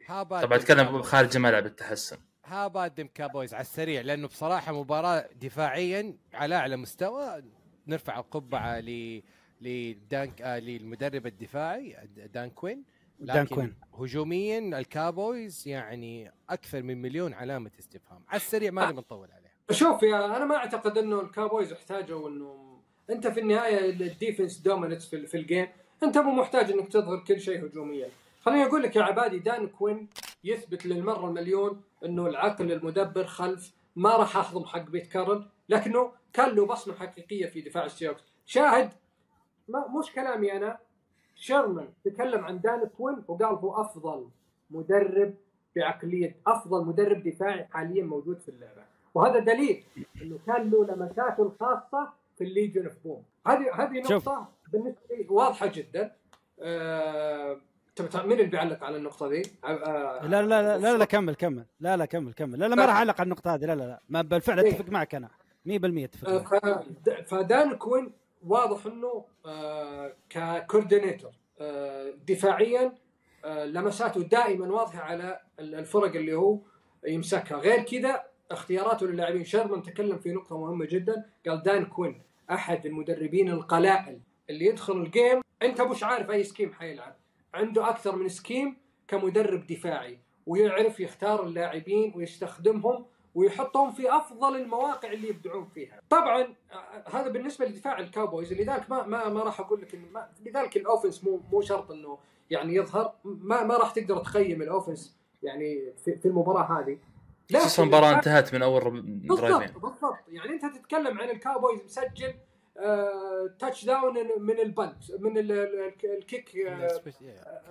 طبعا أتكلم خارج الملعب التحسن. ها بادم Cowboys على السريع؟ لأنه بصراحة مباراة دفاعيا على أعلى مستوى. نرفع القبعة ل لدان آه للمدرب الدفاعي دان كوين. دان لكن كوين. هجوميا ال Cowboys يعني أكثر من مليون علامة استفهام. على السريع ما نبي نطول عليها شوف يا أنا ما أعتقد إنه ال Cowboys احتاجوا إنه أنت في النهاية ال defense dominates في, في ال game أنت مو محتاج إنك تظهر كل شيء هجوميا. خليني أقول لك يا عبادي دان كوين يثبت للمرة المليون إنه العقل المدبر خلف ما راح اهضم حق بيت كارول لكنه كان له بصمة حقيقية في دفاع ال Seahawks شاهد ما مش كلامي أنا. شيرمان تكلم عن دان كوين وقال هو أفضل مدرب بعقليه أفضل مدرب دفاعي حاليا موجود في اللعبة. وهذا دليل إنه كان له لمساته الخاصة في ال Legion of Boom هذه هذه. نقطة بالنسبة لي واضحة جدا. تبي مين اللي بيعلق على النقطة دي؟ آه... لا لا لا لا, لا كمل كمل. لا لا كمل كمل. لا لا ما راح أعلق على النقطة هذه. لا لا لا. ما بالفعل إيه. اتفق معك أنا. 100% أتفق آه، معك. فدان كوين واضح إنه آه، ك coordinator آه، دفاعيا آه، لمساته دائما واضحة على ال- الفرق اللي هو يمسكها. غير كذا اختياراته للاعبين. شيرمان تكلم في نقطة مهمة جدا. قال دان كوين أحد المدربين القلائل اللي يدخل ال game. أنت مش عارف أي scheme حيلعب. عنده أكثر من scheme كمدرب دفاعي ويعرف يختار اللاعبين ويستخدمهم ويحطهم في أفضل المواقع اللي يبدعون فيها. طبعا آه، هذا بالنسبة لدفاع ال Cowboys لذلك ما ما ما راح أقول لك انه ما لذلك ال offense مو مو شرط إنه يعني يظهر ما ما راح تقدر تقيم ال offense يعني في, في المباراة هذه. خصوصا المباراة انتهت من أول بالضبط بالضبط يعني أنت تتكلم عن ال Cowboys مسجل touchdown من ال punt من ال- ال- ال kick آه،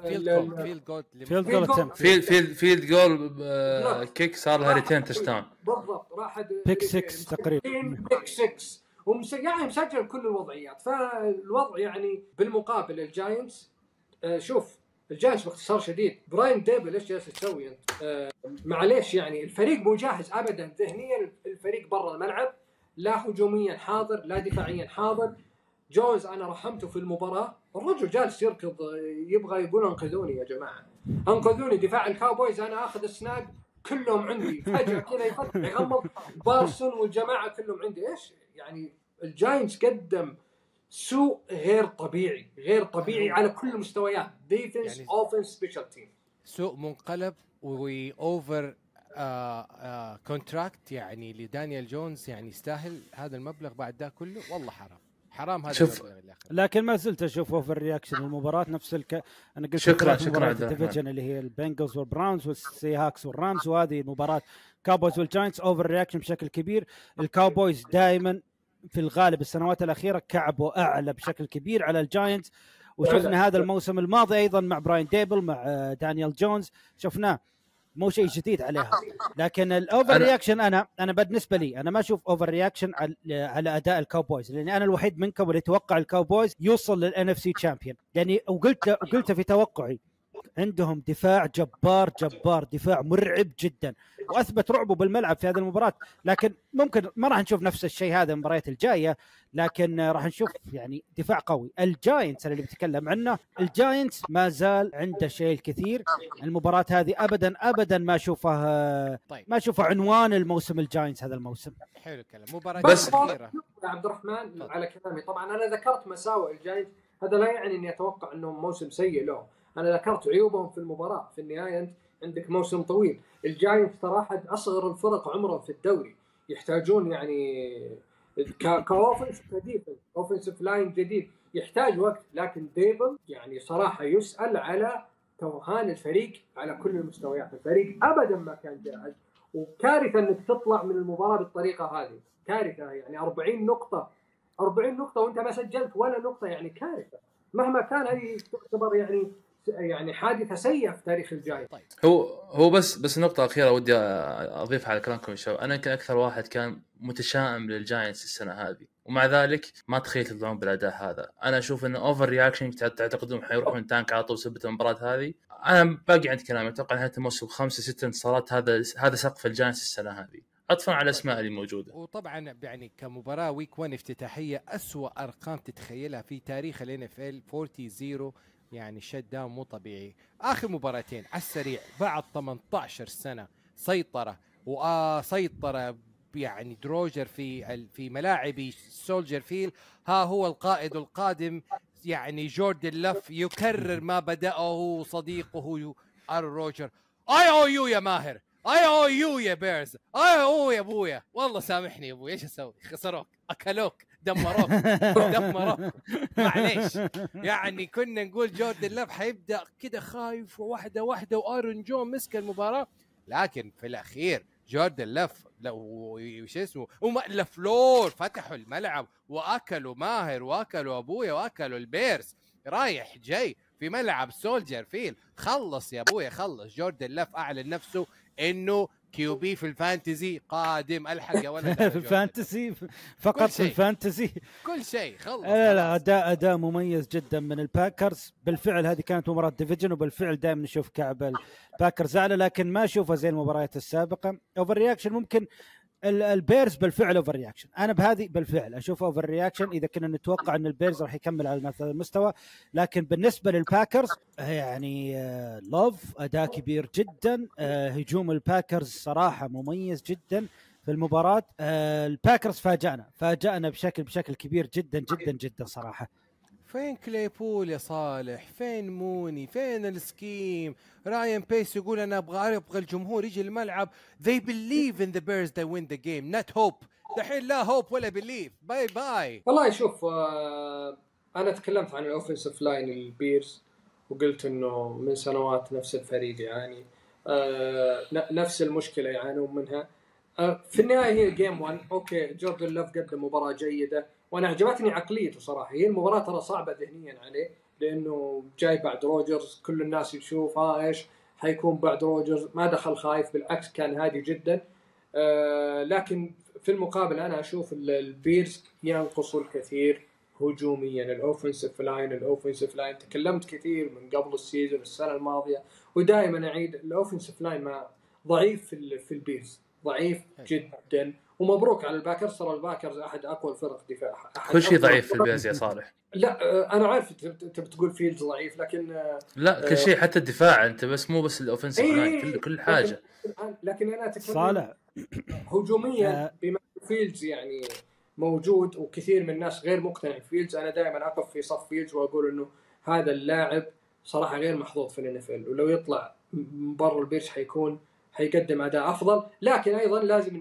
فيلد جول فيلد جول فيلد. فيلد جول آه، kick صار لها return touchdown بالضبط. راح pick 6 تقريبا. pick 6 ومس... يعني مسجل كل الوضعيات. فالوضع يعني بالمقابل ال Giants آه شوف الجاينتس باختصار شديد. براين ديبل إيش جالس تسوي انت؟ آه معليش يعني الفريق مو جاهز ابدا ذهنيا الفريق برا الملعب. لا هجوميا حاضر لا دفاعيا حاضر. جوز أنا رحمته في المباراة. الرجل جالس يركض يبغى يقول أنقذوني يا جماعة. أنقذوني دفاع الكاوبويز. أنا آخذ ال snap كلهم عندي. فجأة كذا يفتح يغمض. بارسون والجماعة كلهم عندي. إيش؟ يعني الجاينتس قدم سوء غير طبيعي. غير طبيعي على كل المستويات. defense offense special team سوق منقلب و over contract يعني لدانيال جونز يعني يستاهل هذا المبلغ بعد ده كله؟ والله حرام. حرام هذا شوف. لكن ما زلت أشوف over reaction المباراة نفس الك... أنا قلت شكراً- شكراً. ال division اللي هي البنجلز والبراونز والسي هوكس والرامز وهذه مباراة كاوبويز والجاينتس over reaction بشكل كبير. الكاوبويز دائما في الغالب السنوات الأخيرة كعبوا أعلى بشكل كبير على الجاينتس وشفنا هذا الموسم الماضي أيضا مع براين ديبل مع آه، دانيال جونز شفناه. مو شيء جديد عليها. لكن ال over reaction أنا أنا بالنسبة لي أنا ما أشوف over reaction على على أداء الكاوبويز لأني أنا الوحيد منكم اللي يتوقع الكاوبويز يوصل لل NFC champion يعني وقلت وقلت في توقعي. عندهم دفاع جبار جبار دفاع مرعب جدا. وأثبت رعبه بالملعب في هذه المباراة. لكن ممكن ما راح نشوف نفس الشيء هذا المباريات الجاية. لكن راح نشوف يعني دفاع قوي. الجاينتس اللي بتكلم عنه الجاينتس ما زال عنده شيء الكثير المباراة هذه ابدا ابدا ما أشوفها طيب. ما أشوفها عنوان الموسم الجاينتس هذا الموسم. حلو الكلام. مباراة بس- يا عبد الرحمن على كلامي. طبعا أنا ذكرت مساوئ الجاينتس. هذا لا يعني إني أتوقع أنهم موسم سيء لهم. أنا ذكرت عيوبهم في المباراة. في النهاية أنت عندك موسم طويل. الجاينتس ترى احد أصغر الفرق عمرا في الدوري. يحتاجون يعني ك offense ك defense offensive line جديد. يحتاج وقت لكن ديبل يعني صراحة يسأل على توهان الفريق على كل المستويات. الفريق ابدا ما كان جاهز وكارثة إنك تطلع من المباراة بالطريقة هذه. كارثة يعني 40 نقطة. 40 نقطة وأنت ما سجلت ولا نقطة يعني كارثة. مهما كان هذه تعتبر يعني يعني حادثة سيئة في تاريخ الجاينتس. طيب. هو هو بس بس نقطة أخيرة ودي أضيفها على كلامكم يا شباب، أنا يمكن أكثر واحد كان متشائم للجاينتس السنة هذه، ومع ذلك ما تخيلت يطلعون بالأداء هذا، أنا أشوف إنه over reaction تعتقدون حيروحون tank على طول سبة المباراة هذه، أنا باقي عند كلامي أتوقع نهاية الموسم خمسة ست انتصارات هذا هذا سقف الجاينتس السنة هذه، عطفا على الأسماء اللي موجودة. وطبعا يعني كمباراة week 1 افتتاحية أسوأ أرقام تتخيلها في تاريخ ال NFL 40 0 يعني شت داون مو طبيعي. آخر مباراتين على السريع بعد 18 سنة سيطرة وسيطره يعني دروجر في في ملاعب سولجر فيل ها هو القائد القادم يعني جوردن لف يكرر ما بدأه صديقه ار روجر. اي أو يو يا ماهر. اي أو يو يا بيرز. اي أو يا أبويا. والله سامحني يا أبوي إيش أسوي؟ خسروك. أكلوك. دمروك دمروك معليش. يعني كنا نقول جوردن لف حيبدا كده خايف واحدة واحدة وآرون جونز مسك المباراة. لكن في الأخير جوردن لف لو وش اسمه ومات لافلور فتحوا الملعب وأكلوا ماهر وأكلوا أبويا وأكلوا البيرز رايح جاي في ملعب سولجر فيلد. خلص يا أبويا خلص. جوردن لف أعلن نفسه إنه QB في ال fantasy قادم ألحق يا ولد. ال fantasy فقط في شيء. ال fantasy كل شيء خلص لا لا. أداء أداء مميز جدا من الباكرز بالفعل هذه كانت مباراة division وبالفعل دائما نشوف كعب الباكرز اعلى لكن ما اشوفها زي المباريات السابقة over reaction ممكن البيرز بالفعل over reaction أنا بهذه بالفعل أشوف over reaction إذا كنا نتوقع إن البيرز راح يكمل على نفس المستوى لكن بالنسبة للباكرز يعني آه، لوف أداء كبير جدا. آه، هجوم الباكرز صراحة مميز جدا في المباراة. آه، الباكرز فاجأنا فاجأنا بشكل بشكل كبير جدا جدا جدا صراحة. فين كليبول يا صالح؟ فين موني؟ فين ال scheme؟ رايان بولز يقول أنا أبغى أبغى الجمهور يجي الملعب. They believe in the bears they win the game not hope. دحين لا hope ولا believe bye bye والله شوف آه أنا تكلمت عن ال offensive line البيرز وقلت إنه من سنوات نفس الفريق يعاني. آه نفس المشكلة يعانون منها. آه في النهاية هي game 1 okay جوردن لوف قدم مباراة جيدة. وأنا عجبتني عقليته صراحة. هي المباراة ترى صعبة ذهنيا عليه لأنه جاي بعد روجرز كل الناس يشوف ها إيش حيكون بعد روجرز. ما دخل خايف بالعكس كان هادي جدا. آه لكن في المقابل أنا أشوف ال- البيرز ينقصوا الكثير هجوميا. ال offensive line ال offensive line. تكلمت كثير من قبل ال season السنة الماضية ودائما أعيد ال offensive line ما ضعيف في البيرز. ضعيف جدا. ومبروك على الباكرز ترى الباكرز أحد أقوى الفرق دفاع كل شيء ضعيف في البيرز يا صالح. لا آه، أنا عارف تب- تبي تقول فيلدز ضعيف لكن آه، لا كل شيء حتى الدفاع أنت بس مو بس ال offensive إيه، line كل كل حاجة لكن, لكن أنا أتكلم صالح هجوميا آه. بما فيلدز يعني موجود وكثير من الناس غير مقتنع بفيلدز أنا دائما أقف في صف فيلدز وأقول إنه هذا اللاعب صراحة غير محظوظ في الان ولو يطلع من برا ال Bears حيكون حيقدم أداء أفضل لكن أيضا لازم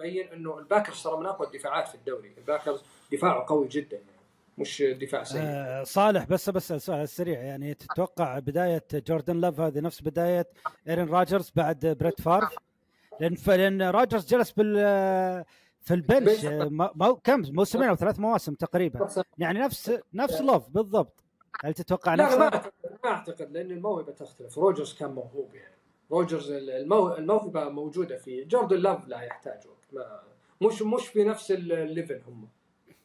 ن- ن- نبين إنه ال Packers ترى من أقوى الدفاعات في الدوري. ال Packers دفاعه قوي جدا يعني مش دفاع سيء. آه صالح بس بس السؤال السريع يعني تتوقع بداية جوردن لوف هذه نفس بداية ايرن راجرز بعد بريت فافر لأن لأن راجرز جلس بال في ال bench ما- كم؟ موسمين أو ثلاث مواسم تقريبا. يعني نفس نفس لوف بالضبط. هل تتوقع لا لا ما نفسه؟ أعتقد ما أعتقد لأن الموهبة تختلف. روجرز كان موهوب يعني. روجرز المو... الموهبة موجودة فيه جوردن لاف لا يحتاج وقت ما مش مش في نفس ال level هم.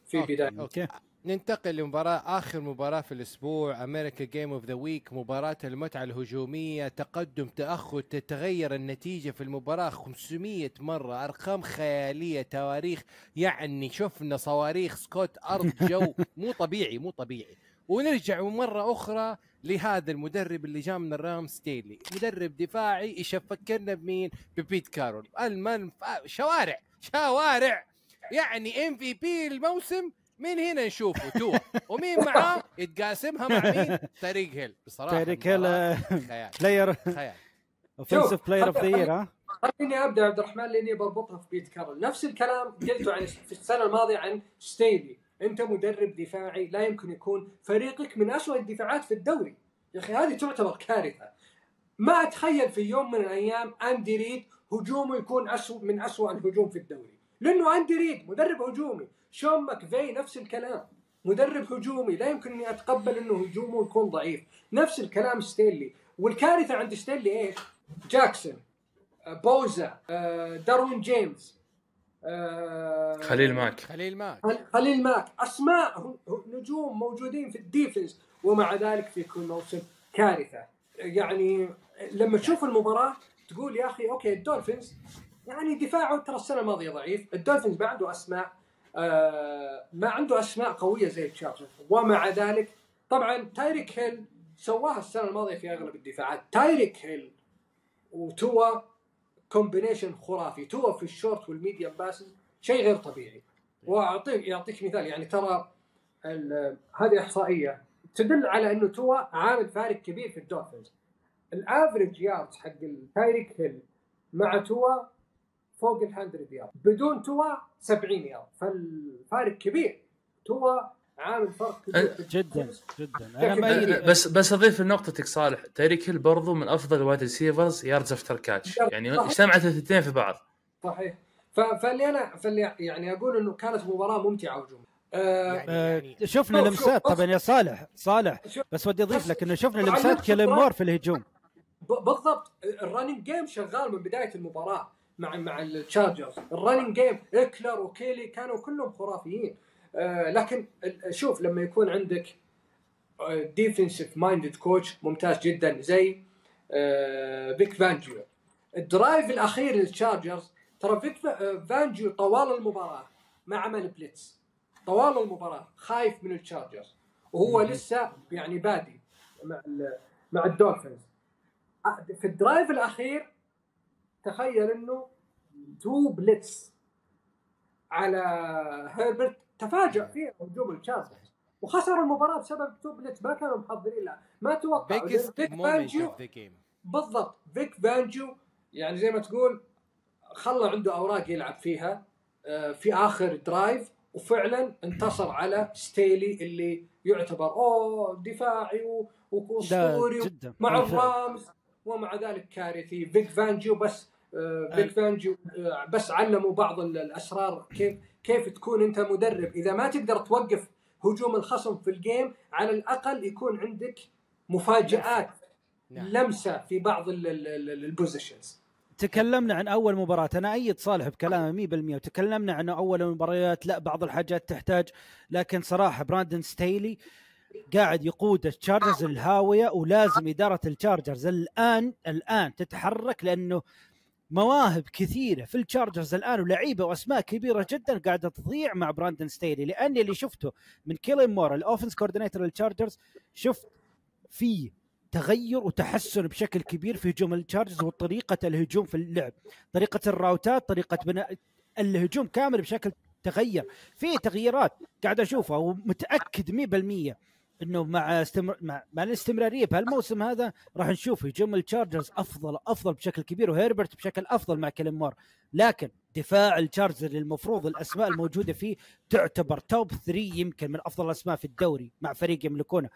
في okay، بداية. okay. ننتقل لمباراة آخر مباراة في الأسبوع America's game of the week مباراة المتعة الهجومية تقدم تأخر تتغير النتيجة في المباراة 500 مرة أرقام خيالية تواريخ يعني شفنا صواريخ سكود أرض جو. مو طبيعي مو طبيعي. ونرجع مرة أخرى لهذا المدرب اللي جاء من ال Rams ستيلي. مدرب دفاعي إيش فكرنا بمين؟ ببيت كارول. المن شوارع. شوارع. يعني MVP الموسم من هنا نشوفه توا ومين معاه؟ يتقاسمها مع مين؟ تاريك هيل. بصراحة تاريك هيل، مباراة آه، player خيال. offensive player of the year ها خليني أبدأ عبد الرحمن لأني بربطها في بيت كارول نفس الكلام قلته عن في السنة الماضية عن ستيلي. أنت مدرب دفاعي لا يمكن يكون فريقك من أسوأ الدفاعات في الدوري. يا أخي هذه تعتبر كارثة. ما أتخيل في يوم من الأيام أندي ريد هجومه يكون أسوأ من أسوأ الهجوم في الدوري. لأنه أندي ريد مدرب هجومي. شون ماكفي نفس الكلام. مدرب هجومي. لا يمكن أني أتقبل أنه هجومه يكون ضعيف. نفس الكلام ستيلي. والكارثة عند ستيلي إيش؟ جاكسون آه، بوسا آه، ديروين جيمس. آه، خليل ماك. خليل ماك. خل- خليل ماك. أسماء نجوم موجودين في ال defense ومع ذلك في كل موسم كارثة. يعني لما تشوف المباراة تقول يا أخي okay ال Dolphins يعني دفاعه ترى السنة الماضية ضعيف. ال Dolphins ما عنده أسماء آه ما عنده أسماء قوية زي ال Chargers ومع ذلك طبعا تايريك هيل سواها السنة الماضية في أغلب الدفاعات. تايريك هيل وتوا combination خرافي. توا في ال short وال medium passes شيء غير طبيعي. واعطيك يعطيك مثال يعني ترى هذه إحصائية تدل على إنه توا عامل فارق كبير في ال Dolphins ال average yards حق التايريك هيل مع توا فوق ال 100 يارد بدون توا 70 يارد فالفارق كبير. توا عامل فرق كبير. في جدا جدا. أنا لكن- مأيد بس بس أضيف لنقطتك صالح. تاريك هيل برضو من أفضل ال wide receivers yards after catch يعني. اجتمعت الاثنين في بعض. صحيح. فاللي أنا فاللي يعني أقول إنه كانت مباراة ممتعة وجميلة. آه يعني- يعني شفنا شوف- لمسات. شوف، طبعا يا صالح صالح بس ودي أضيف لك إنه شفنا لمسات كيلين مور في الهجوم. ب- بالضبط. ال running game شغال من بداية المباراة مع مع ال Chargers ال running game إكلر وكيلي كانوا كلهم خرافيين. آه لكن ال- شوف لما يكون عندك defensive minded coach ممتاز جدا زي آه فيك فانجيو ال drive الأخير لل Chargers ترى فيك فا- فانجيو طوال المباراة ما عمل blitz طوال المباراة خايف من ال Chargers وهو لسه يعني بادي مع مع ال Dolphins. في ال drive الأخير تخيل إنه two blitz على هيربرت تفاجأ فيه هجوم ال Chargers وخسر المباراة بسبب two blitz ما كانوا محضرين لها ما توقعوا. Biggest فيك فانجيو game. بالضبط. فيك فانجيو يعني زي ما تقول خلى عنده أوراق يلعب فيها آه، في آخر drive وفعلا انتصر على ستيلي اللي يعتبر أوه دفاعي وأسطوري مع. ال Rams ومع ذلك كارثي. فيك فانجيو بس آه، فيك فانجيو آه، بس علموا بعض ال- الأسرار كيف كيف تكون أنت مدرب. إذا ما تقدر توقف هجوم الخصم في ال game على الأقل يكون عندك مفاجآت نعم. لمسة في بعض ال- ال- ال- ال positions تكلمنا عن أول مباراة. أنا أيد صالح بكلامه 100% وتكلمنا عن أول المباريات. لا بعض الحاجات تحتاج. لكن صراحة براندن ستيلي قاعد يقود ال Chargers الهاوية ولازم إدارة ال Chargers. الآن الآن تتحرك لأنه مواهب كثيرة في ال Chargers الآن ولعيبة وأسماء كبيرة جدا قاعدة تضيع مع براندن ستيلي. لأني اللي شفته من كيلين مور ال offense coordinator لل Chargers شفت في تغير وتحسن بشكل كبير في هجوم ال Chargers وطريقة الهجوم في اللعب. طريقة الراوتات طريقة بناء الهجوم كامل بشكل تغير. في تغييرات قاعد أشوفها ومتأكد 100% إنه مع استمر... مع... مع الاستمرارية بهالموسم هذا راح نشوف هجوم ال Chargers أفضل أفضل بشكل كبير وهيربرت بشكل أفضل مع كيلين مور. لكن دفاع ال Chargers المفروض الأسماء الموجودة فيه تعتبر top 3 يمكن من أفضل الأسماء في الدوري مع فريق يملكونه.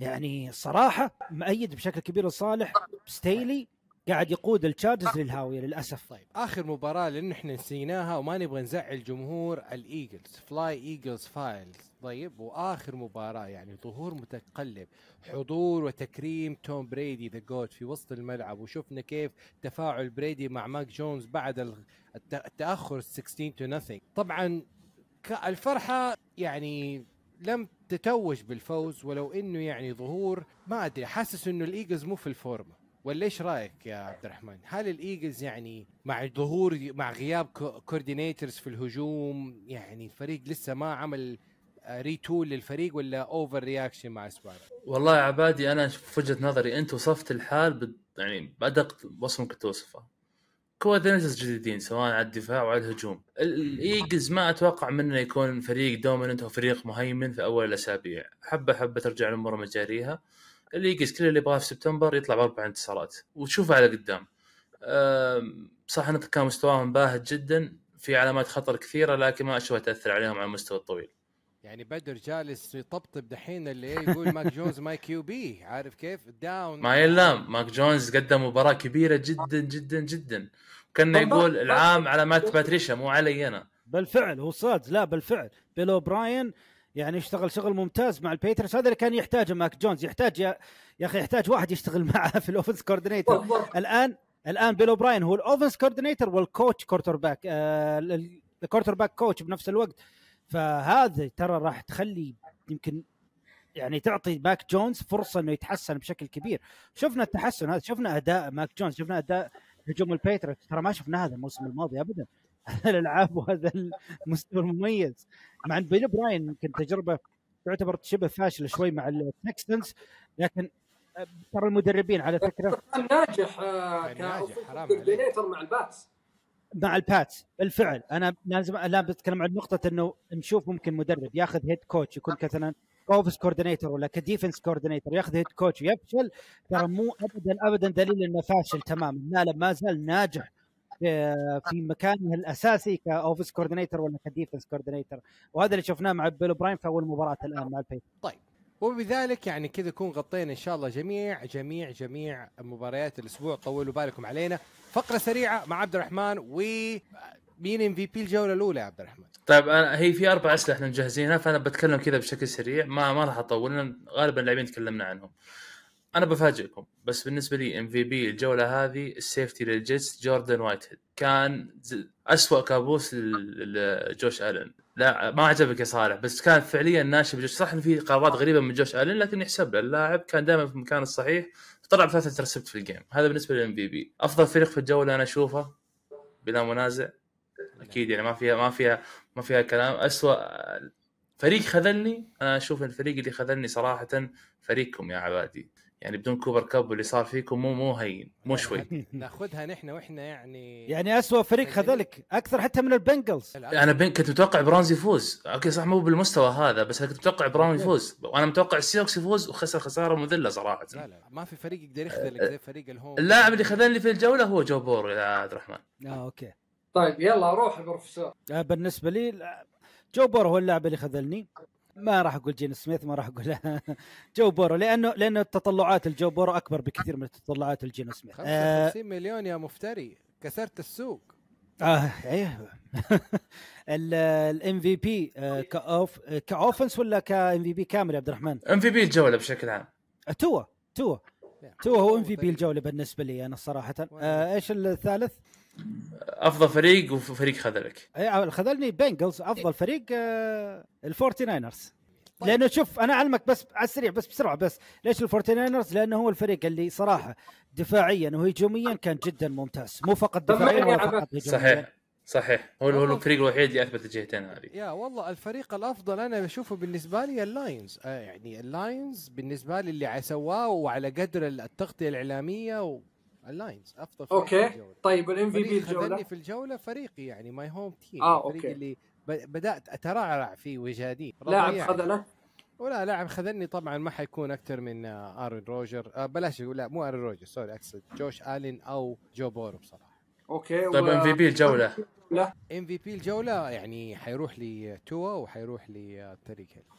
يعني صراحة مؤيد بشكل كبير لصالح ستيلي قاعد يقود ال Chargers للهاوية للأسف. طيب آخر مباراة لأن إحنا نسيناها وما نبغى نزعل جمهور الإيجلز fly Eagles fly طيب وآخر مباراة يعني ظهور متقلب حضور وتكريم توم بريدي the GOAT في وسط الملعب وشفنا كيف تفاعل بريدي مع ماك جونز بعد ال- الت- التأخر 16 to nothing. طبعا الفرحه يعني لم تتوج بالفوز ولو إنه يعني ظهور ما أدري حاسس إنه الإيجلز مو في الفورمة. ولا إيش رأيك يا عبد الرحمن؟ هل الإيجلز يعني مع ظهور مع غياب coordinators في الهجوم يعني الفريق لسه ما عمل retool للفريق ولا overreaction مع أسبوع والله يا عبادي أنا في وجهة نظري أنت وصفت الحال. يعني بادق وصف ممكن توصفه coordinators جديدين سواء على الدفاع وعلى الهجوم ال- الإيجلز ما أتوقع منه يكون فريق dominant أو فريق مهيمن في أول الأسابيع حبة حبة ترجع الأمور مجاريها الايجلز كل اللي يبغاه في سبتمبر يطلع بأربع انتصارات. وتشوفه على قدام. صح ان كان مستواهم باهت جدا في علامات خطر كثيرة لكن ما أشوفها تأثر عليهم على المستوى الطويل. يعني بدر جالس يطبطب دحين اللي يقول ماك جونز my QB. عارف كيف؟ down ما يلام. ماك جونز قدم مباراة كبيرة جدا جدا جدا. كان يقول العام على مات باتريشا مو علي أنا. بالفعل هو صاد لا بالفعل. بيل أوبراين يعني اشتغل شغل ممتاز مع البيتريتس هذا اللي كان يحتاجه ماك جونز. يحتاج يا, يا أخي يحتاج واحد يشتغل معه في ال offense coordinator الان الآن بيل أوبراين هو ال offense coordinator وال coach quarterback آه ال quarterback coach بنفس الوقت. فهذا ترى راح تخلي يمكن يعني تعطي ماك جونز فرصة إنه يتحسن بشكل كبير. شفنا التحسن هذا شفنا أداء ماك جونز شفنا أداء هجوم البيتريتس ترى ما شفنا هذا الموسم الماضي ابدا. الألعاب وهذا المستوى المميز. مع إن بيل أوبراين يمكن تجربة تعتبر شبه فاشلة شوي مع التكسنز لكن آه، ترى المدربين على فكرة كان ناجح آه، عليك. coordinator مع الباتس مع الباتس بالفعل. أنا لازم الان بتكلم عن نقطة إنه نشوف ممكن مدرب ياخذ head coach يكون مثلا offense coordinator ولا ك defense coordinator ياخذ head coach ويفشل. ترى مو ابدا ابدا دليل إنه فاشل تماما. لا لا ما زال ناجح. في في مكانه الأساسي ك offense coordinator ولا ك defense coordinator وهذا اللي شفناه مع بيل أوبراين في أول مباراة الآن مع الباتس. وبذلك يعني كذا نكون غطينا إن شاء الله جميع جميع جميع مباريات الأسبوع. طولوا بالكم علينا. فقرة سريعة مع عبد الرحمن و مين MVP الجولة الأولى يا عبد الرحمن؟ طيب أنا هي في أربع أسئلة إحنا مجهزينها فأنا بتكلم كذا بشكل سريع. ما ما راح أطول غالبا اللاعبين تكلمنا عنهم. أنا بفاجئكم بس بالنسبة لي MVP الجولة هذه ال safety للجيتس جوردن وايت هيد كان أسوأ كابوس لجوش ألن. لا ما عجبك يا صالح بس كان فعليا ناشف جوش صح إن في قرارات غريبة من جوش ألن لكن يحسب له اللاعب. كان دائما في المكان الصحيح. طلع بثلاثة interceptions في ال game هذا بالنسبة لل MVP أفضل فريق في الجولة أنا أشوفه بلا منازع. أكيد يعني ما فيها ما فيها ما فيها كلام. اسوء فريق خذلني أنا أشوف الفريق اللي خذلني صراحة فريقكم يا عبادي. يعني بدون كوبر كاب واللي صار فيكم مو مو هين مو شوي. ناخذها نحن وإحنا يعني يعني أسوأ فريق خذلك أكثر حتى من البنجلز. أنا بين كنت متوقع براونز يفوز. okay صح مو بالمستوى هذا بس أنا كنت متوقع براون يفوز. وأنا متوقع السيهوكس يفوز وخسر خسارة مذلة صراحة. لا لا. ما في فريق يقدر يخذلك زي فريق ال home. اللاعب اللي خذلني في الجولة هو جو بورو يا عبد الرحمن. آه okay. طيب يلا روح يا بروفيسور. آه، بالنسبة لي جو بورو هو اللاعب اللي خذلني. ما راح أقول جينو سميث ما راح أقول جو بورو لأنه لأنه تطلعات الجو بورو أكبر بكثير من تطلعات الجينو سميث. آه 55 مليون يا مفتري. كسرت السوق. آه إيه ال MVP كاوف ك offense ولا ك MVP كامل يا عبد الرحمن؟ MVP الجولة بشكل عام. آه، توا توا توا هو MVP الجولة بالنسبة لي أنا صراحة. آه إيش الثالث؟ أفضل فريق وفريق خذلك. أي خذلني بنجلز أفضل فريق آه الفورتي ناينرز طيب. لأنه شوف أنا أعلمك بس على السريع بس بسرعة بس ليش الفورتي ناينرز؟ لأنه هو الفريق اللي صراحة دفاعيا وهجوميا كان جدا ممتاز. مو فقط دفاعيا ما ولا. فقط هجوميا. صحيح صحيح. هو هو الفريق الوحيد اللي أثبت الجهتين هذه. يا والله الفريق الأفضل أنا بشوفه بالنسبة لي اللاينز آه يعني اللاينز بالنسبة لي اللي سواه وعلى قدر التغطية الإعلامية و... اللاينز أفضل فريق في okay الجولة. طيب ال MVP الجولة؟ في الجولة فريقي يعني my home team آه، الفريق okay. اللي بدأت أترعرع فيه وجادين لاعب ربيعي. خذله؟ ولا لاعب خذلني طبعا ما حيكون أكثر من آرون روجر. آه بلاش أقول- لا مو آرون روجر sorry أقصد جوش آلين أو جو بورو بصراحة. okay طيب MVP الجولة؟ MVP الجولة يعني حيروح لي توا وحيروح لي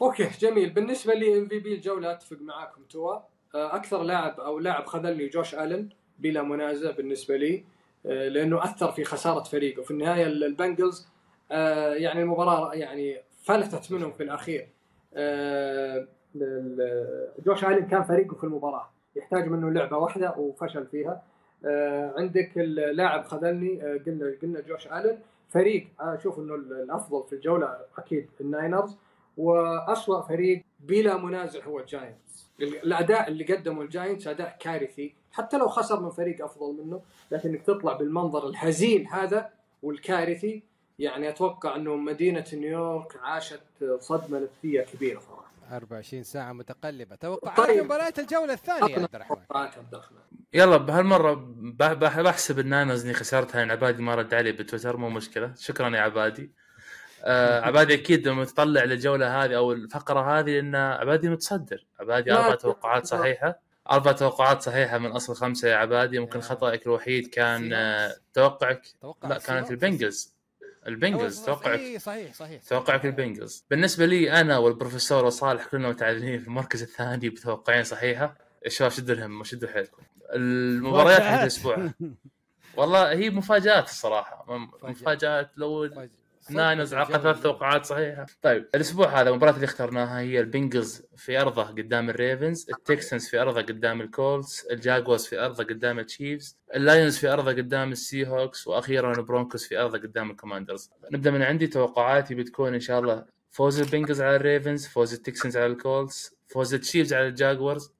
okay جميل. بالنسبة لي MVP الجولة أتفق معاكم توا. آه، أكثر لاعب أو لاعب خذلني جوش الن بلا منازع بالنسبة لي آه، لأنه أثر في خسارة فريقه في النهاية ال- البنجلز آه، يعني المباراة يعني فلتت منهم في الأخير. آه، جوش ألين كان فريقه في المباراة. يحتاج منه لعبة واحدة وفشل فيها. عندك اللاعب خذلني قلنا قلنا جوش ألين. فريق أشوف إنه ال- الأفضل في الجولة أكيد الناينرز. وأسوأ فريق بلا منازع هو ال Giants. الأداء اللي قدمه ال Giants أداء كارثي. حتى لو خسر من فريق أفضل منه لكن إنك تطلع بالمنظر الهزيل هذا والكارثي يعني أتوقع إنه مدينة نيويورك عاشت صدمة نفسية كبيرة صراحة. 24 ساعة متقلبة. توقعات طيب. مباريات الجولة الثانية يا عبد الرحمن. يلا بهالمرة ب- ب- بحسب النانوز إني خسرتها لأن عبادي ما رد علي بتويتر مو مشكلة. شكرا يا عبادي. آه عبادي أكيد لما تطلع للجولة هذه أو الفقرة هذه لأن عبادي متصدر. عبادي أربع توقعات صحيحة. أربع توقعات صحيحة من أصل خمسة يا عبادي. ممكن يا. خطأك الوحيد كان آه. توقعك؟ توقع لا كانت. البنجلز. البنجلز توقعك. صحيح صحيح صحيح. توقعك البنجلز. بالنسبة لي أنا والبروفيسور وصالح كلنا متعادلين في المركز الثاني بتوقعين صحيحة. الشباب شدوا الهم شدوا حيلكم. المباريات حق الأسبوع والله هي مفاجآت الصراحة. مفاجآت. لو ناينز عقد. ثلاث توقعات صحيحه طيب الأسبوع هذا المباراة اللي اخترناها هي ال Bengals في أرضه قدام ال Ravens ال Texans في أرضه قدام ال Colts ال Jaguars في أرضه قدام ال Chiefs ال Lions في أرضه قدام ال Seahawks وأخيرا ال Broncos في أرضه قدام ال Commanders. نبدأ من عندي توقعاتي بتكون إن شاء الله فوز ال Bengals على ال Ravens فوز ال Texans على ال Colts فوز ال Chiefs على ال Jaguars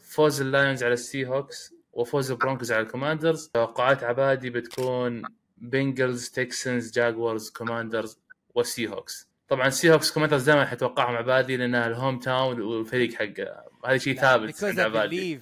فوز ال Lions على ال Seahawks وفوز ال Broncos على ال Commanders. توقعات عبادي بتكون Bengals Texans Jaguars Commanders وال Seahawks طبعا ال Seahawks Commanders دائما حتوقعهم عبادي لأنها ال hometown والفريق حقه. هذا شيء ثابت عند عبادي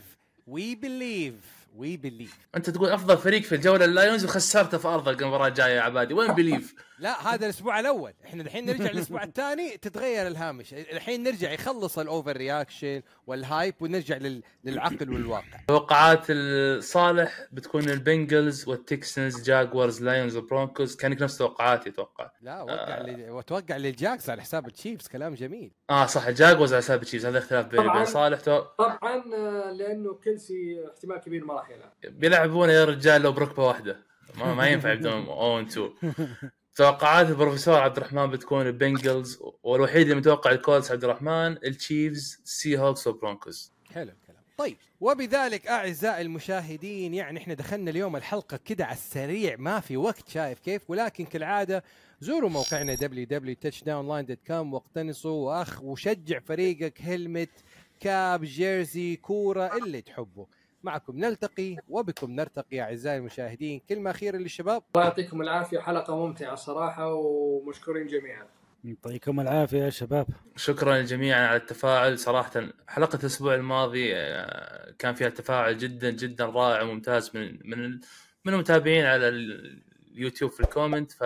we believe we believe. أنت تقول أفضل فريق في الجولة ال Lions وخسرته في ارضك المباراة الجاية يا عبادي. we believe لا هذا الأسبوع الأول. إحنا الحين نرجع الأسبوع الثاني تتغير الهامش. الحين نرجع يخلص ال overreaction وال hype ونرجع لل... للعقل والواقع. توقعات الصالح بتكون ال Bengals وال Texans Jaguars Lions و Broncos كأنك نفس توقعاتي أتوقع. لا وقع لل... وتوقع لل Jags على حساب ال Chiefs كلام جميل. آه صح ال Jaguars على حساب ال Chiefs. هذا اختلاف بيني طبعاً. وبين صالح تو... طبعا آه، لأنه Kelce احتمال كبير ما راح يلعب. بيلعبون يا رجال لو بركبه واحدة. ما, ما ينفع يبدون oh and two توقعات البروفيسور عبد الرحمن بتكون ال Bengals والوحيد اللي متوقع ال Colts عبد الرحمن ال Chiefs Seahawks و Broncos حلو الكلام. طيب وبذلك أعزائي المشاهدين يعني إحنا دخلنا اليوم الحلقة كده على السريع ما في وقت شايف كيف؟ ولكن كالعادة زوروا موقعنا www.touchdownline.com واقتنصوا وأخ وشجع فريقك هلمت كاب جيرزي كورة اللي تحبه. معكم نلتقي وبكم نرتقي أعزائي المشاهدين. كلمة أخيرة للشباب. الله يعطيكم العافية حلقة ممتعة صراحة ومشكورين جميعا. يعطيكم العافية يا شباب. شكرا جميعا على التفاعل. صراحة حلقة الأسبوع الماضي آه، كان فيها تفاعل جدا جدا رائع وممتاز من من من المتابعين على اليوتيوب في ال comment. ف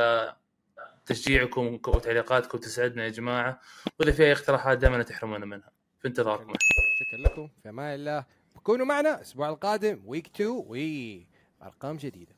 تشجيعكم وتعليقاتكم تسعدنا يا جماعة. وإذا في أي اقتراحات دائما تحرمونا منها. في انتظاركم. شكرا لكم. في أمان الله. كونوا معنا الأسبوع القادم week 2 وارقام جديدة. في أمان الله